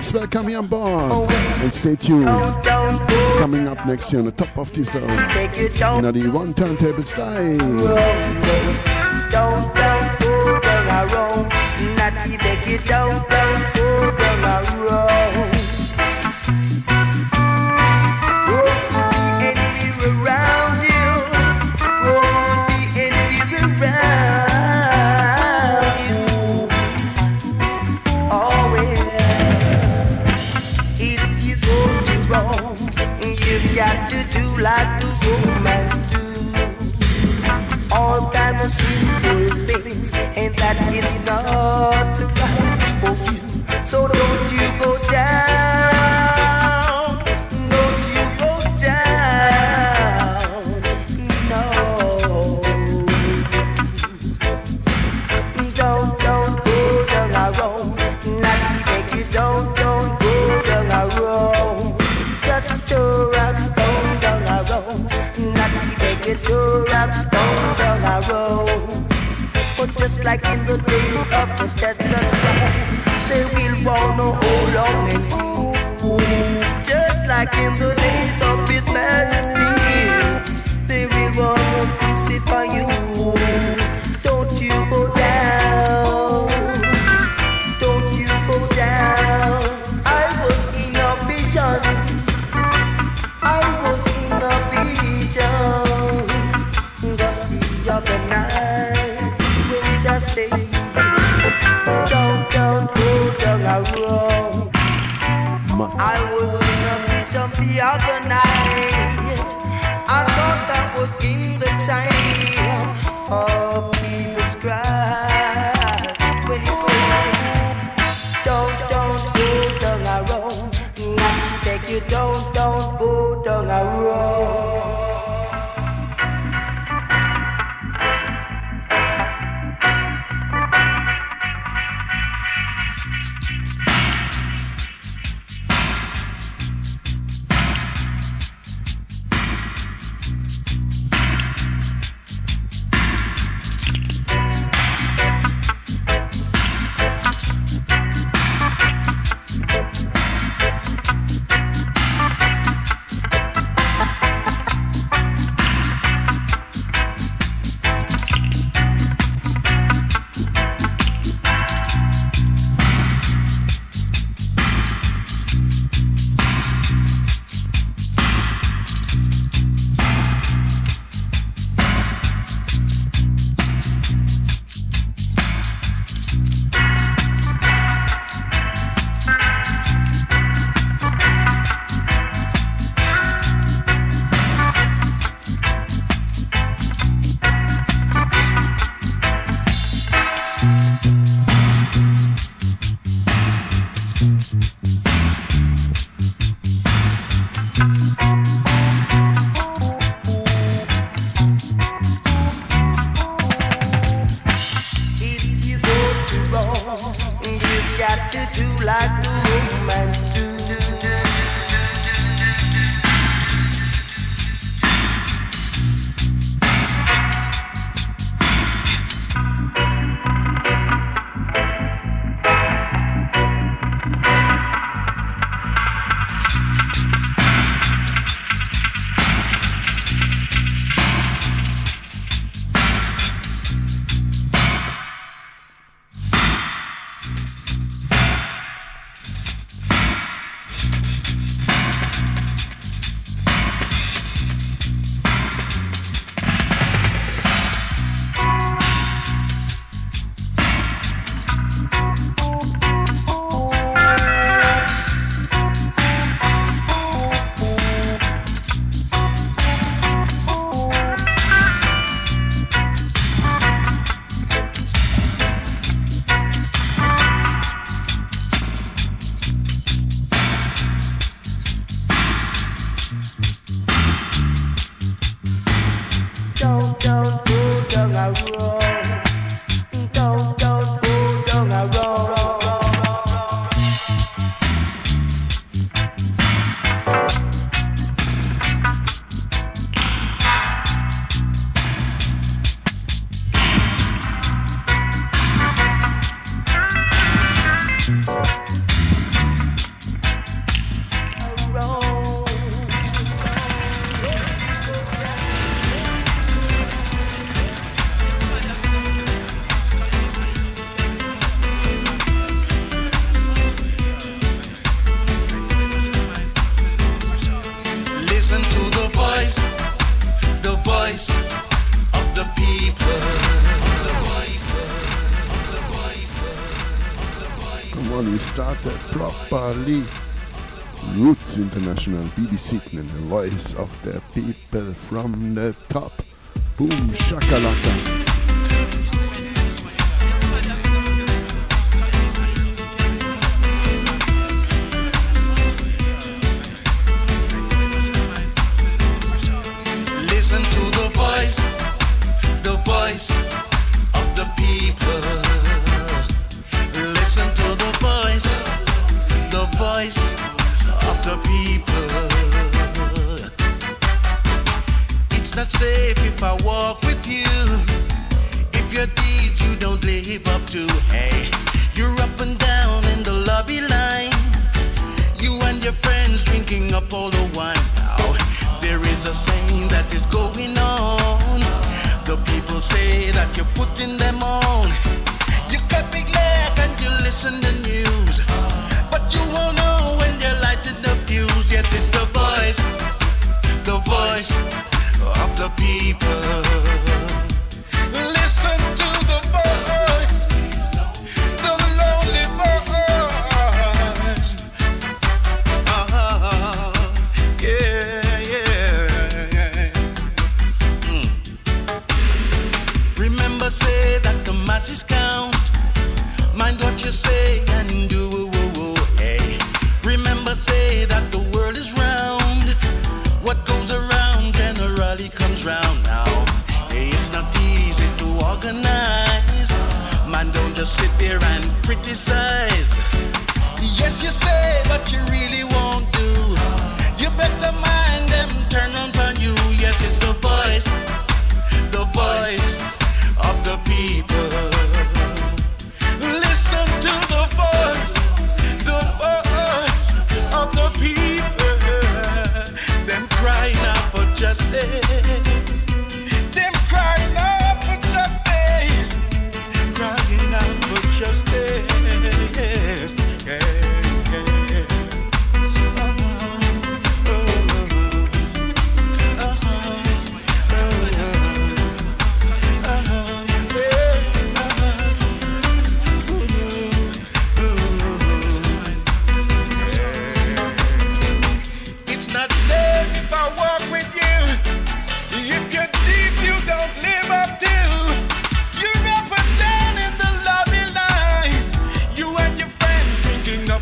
Maxwell, come here on board and stay tuned. Coming up next year on the top of this zone. Now the one turntable style. Don't, don't, properly. Roots International, BBC, and the voice of the people from the top. Boom, shakalaka.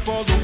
tiempo de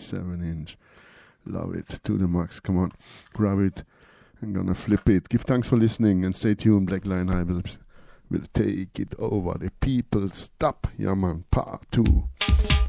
7 inch. Love it to the max. Come on, grab it. I'm gonna flip it. Give thanks for listening and stay tuned. Black Lion I will, will take it over. The people stop. Yeah, man. Part 2.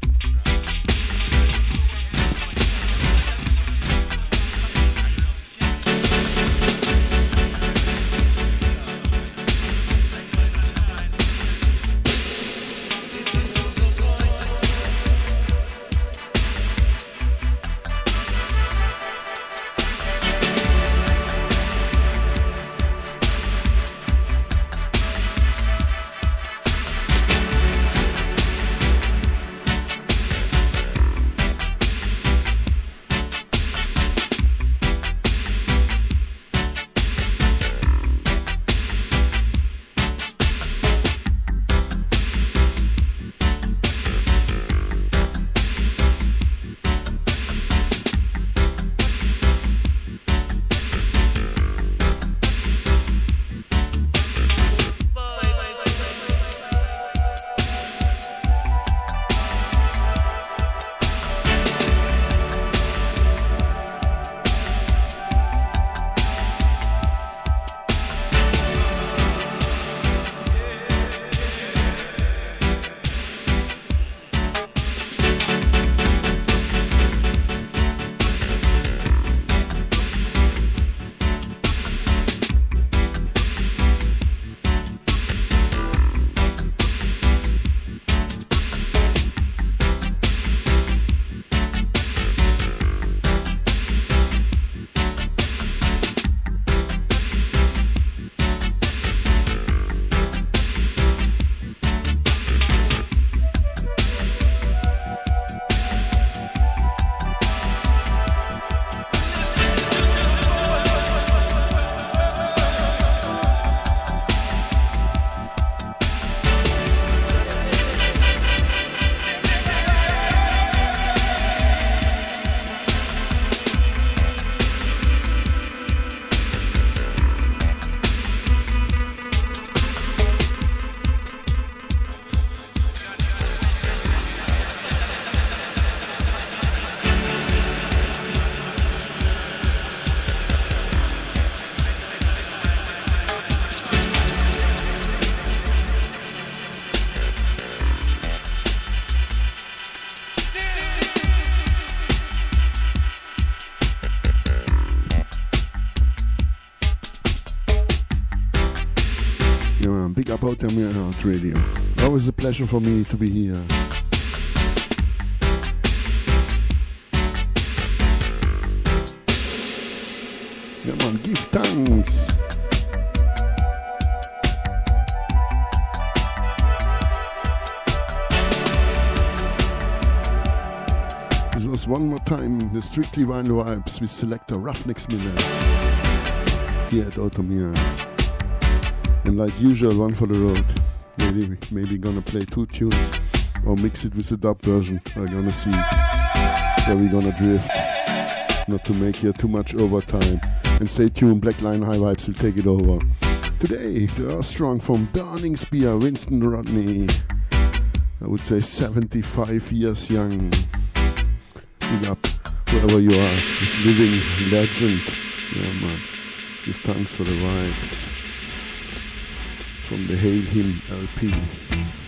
Tamir Out Radio. Always a pleasure for me to be here. Come on, give thanks. This was one more time the Strictly Vinyl Vibz with selector Ruffneck Smille here at Outta Mi Yard. And like usual, one for the Road. Maybe, maybe gonna play two tunes or mix it with a dub version. We're gonna see where we gonna drift. Not to make here too much overtime. And stay tuned, Black Line High Vibes will take it over. Today, the Strong from Burning Spear, Winston Rodney. I would say 75 years young. Big up, whoever you are, this living legend. Yeah, man. Give thanks for the vibes from the Hail Him LP.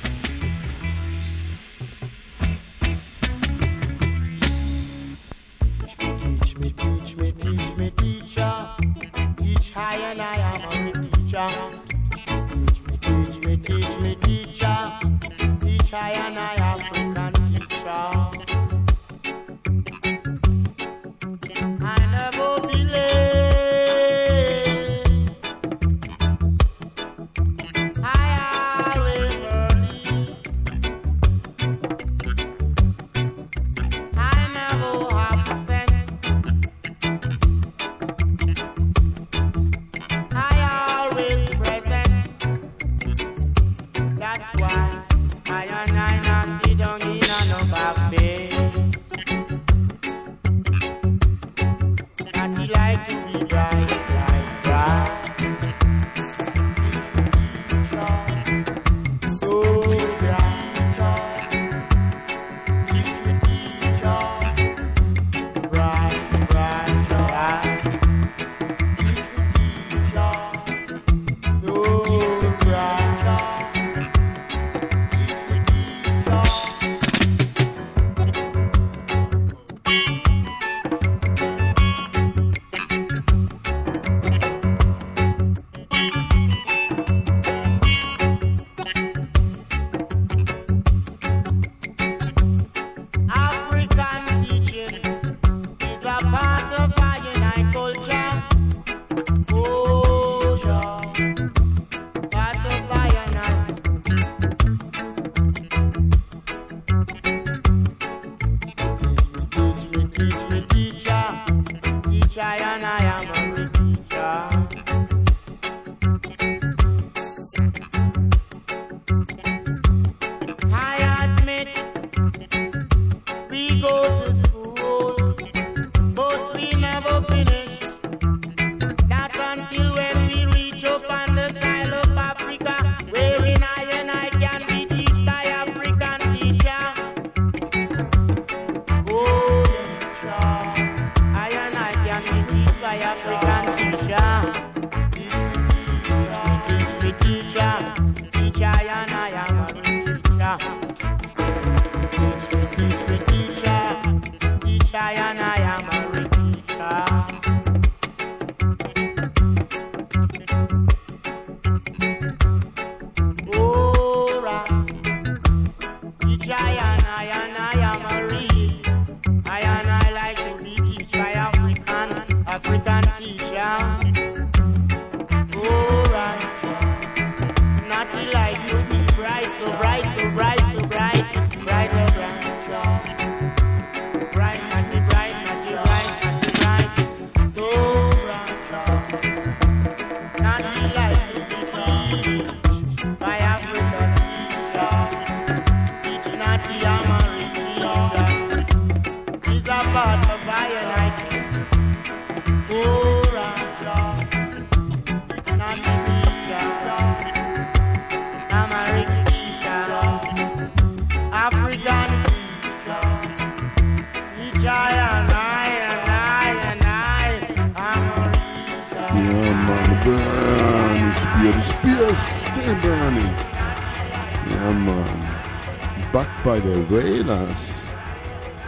Trailers.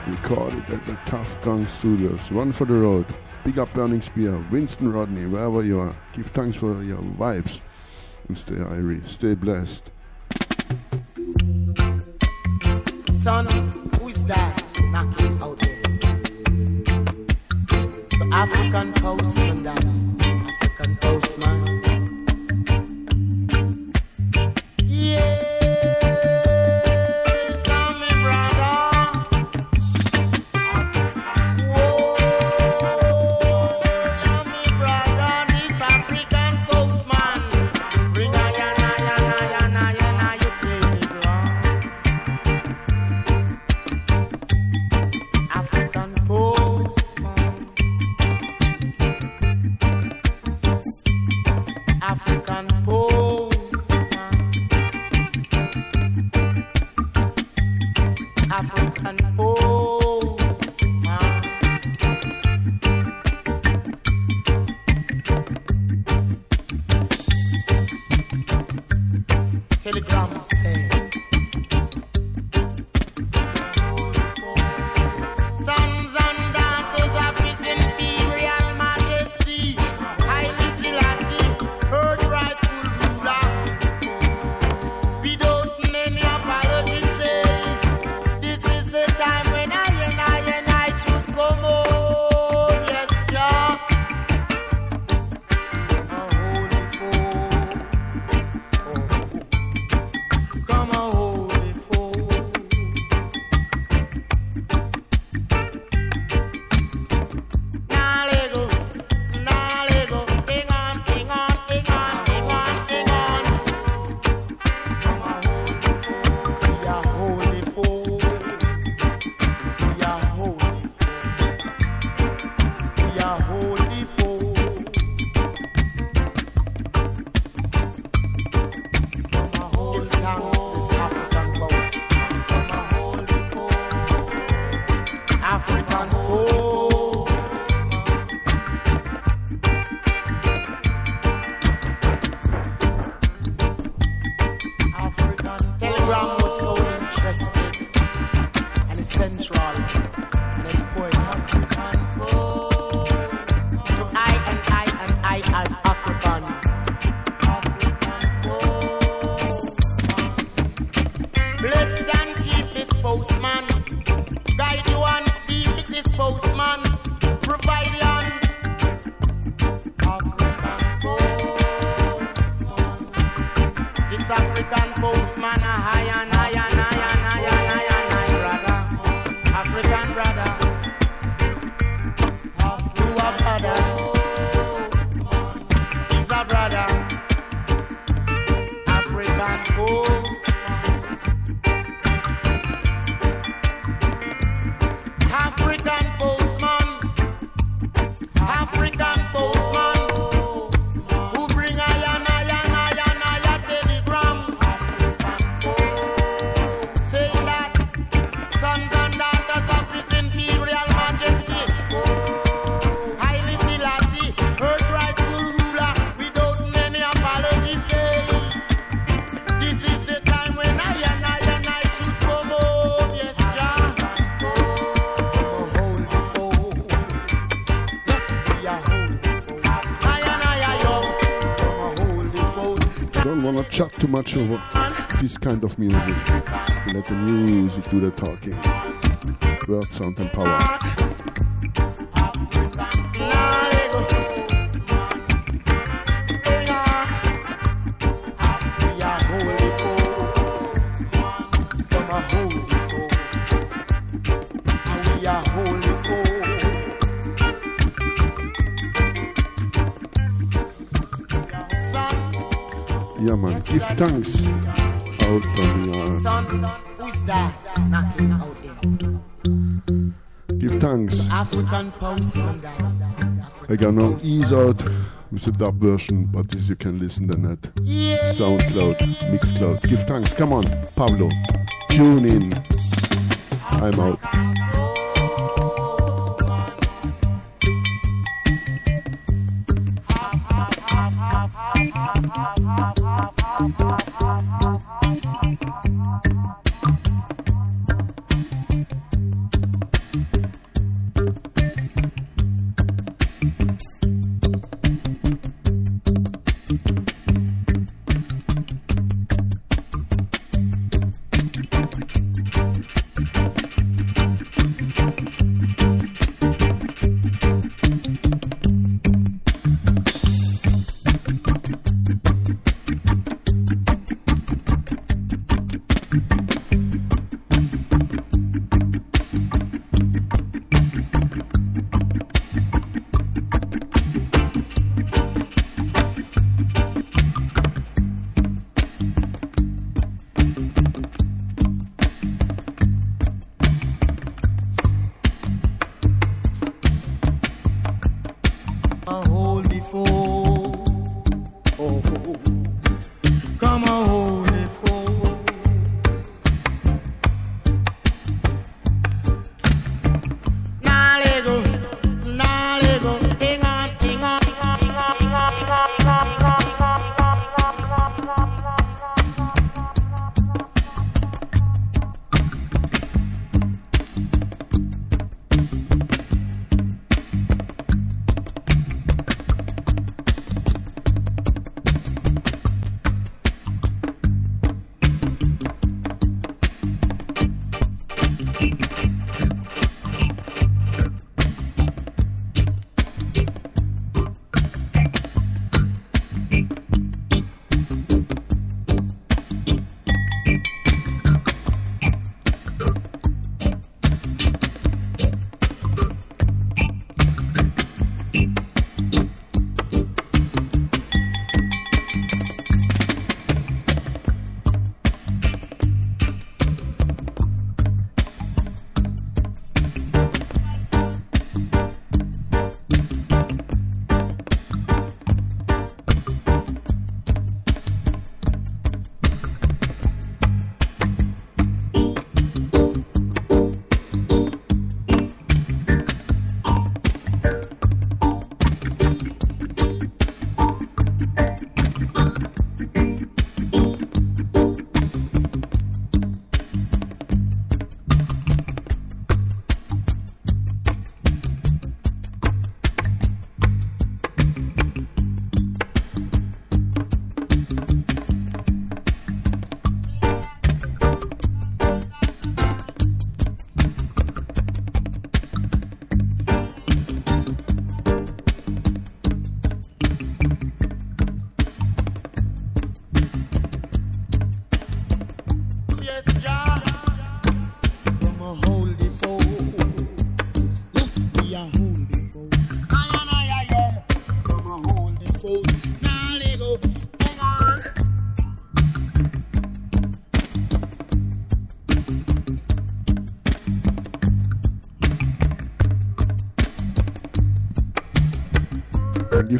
Recorded at the Tuff Gong Studios. Run for the road. Big up Burning Spear. Winston Rodney, wherever you are. Give thanks for your vibes. And stay irie. Stay blessed. Son, who is that knocking out there? So African postman, African postman. Not too much over this kind of music. Let the music do the talking. Words, sound, and power. thanks out Son, who's that knocking out there? Give thanks. African post. I got now ease out It's a dub version, but this you can listen then at SoundCloud, Mixcloud. Give thanks. Come on, Pablo. Tune in. I'm out.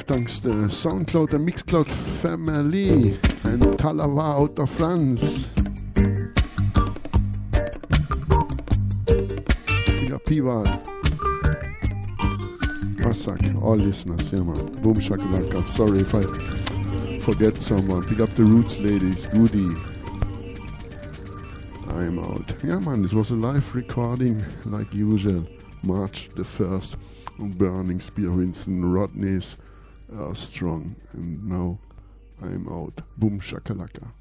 Thanks to SoundCloud and Mixcloud family and Talava out of France. Big up Pival. Passak, all listeners, yeah man. Boom shakalaka. Sorry if I forget someone. Pick up the Roots ladies, Goody. I'm out. Yeah man, this was a live recording like usual. March the 1st. Burning Spear Winston Rodney's Earth Strong. And now I'm out. Boom shakalaka.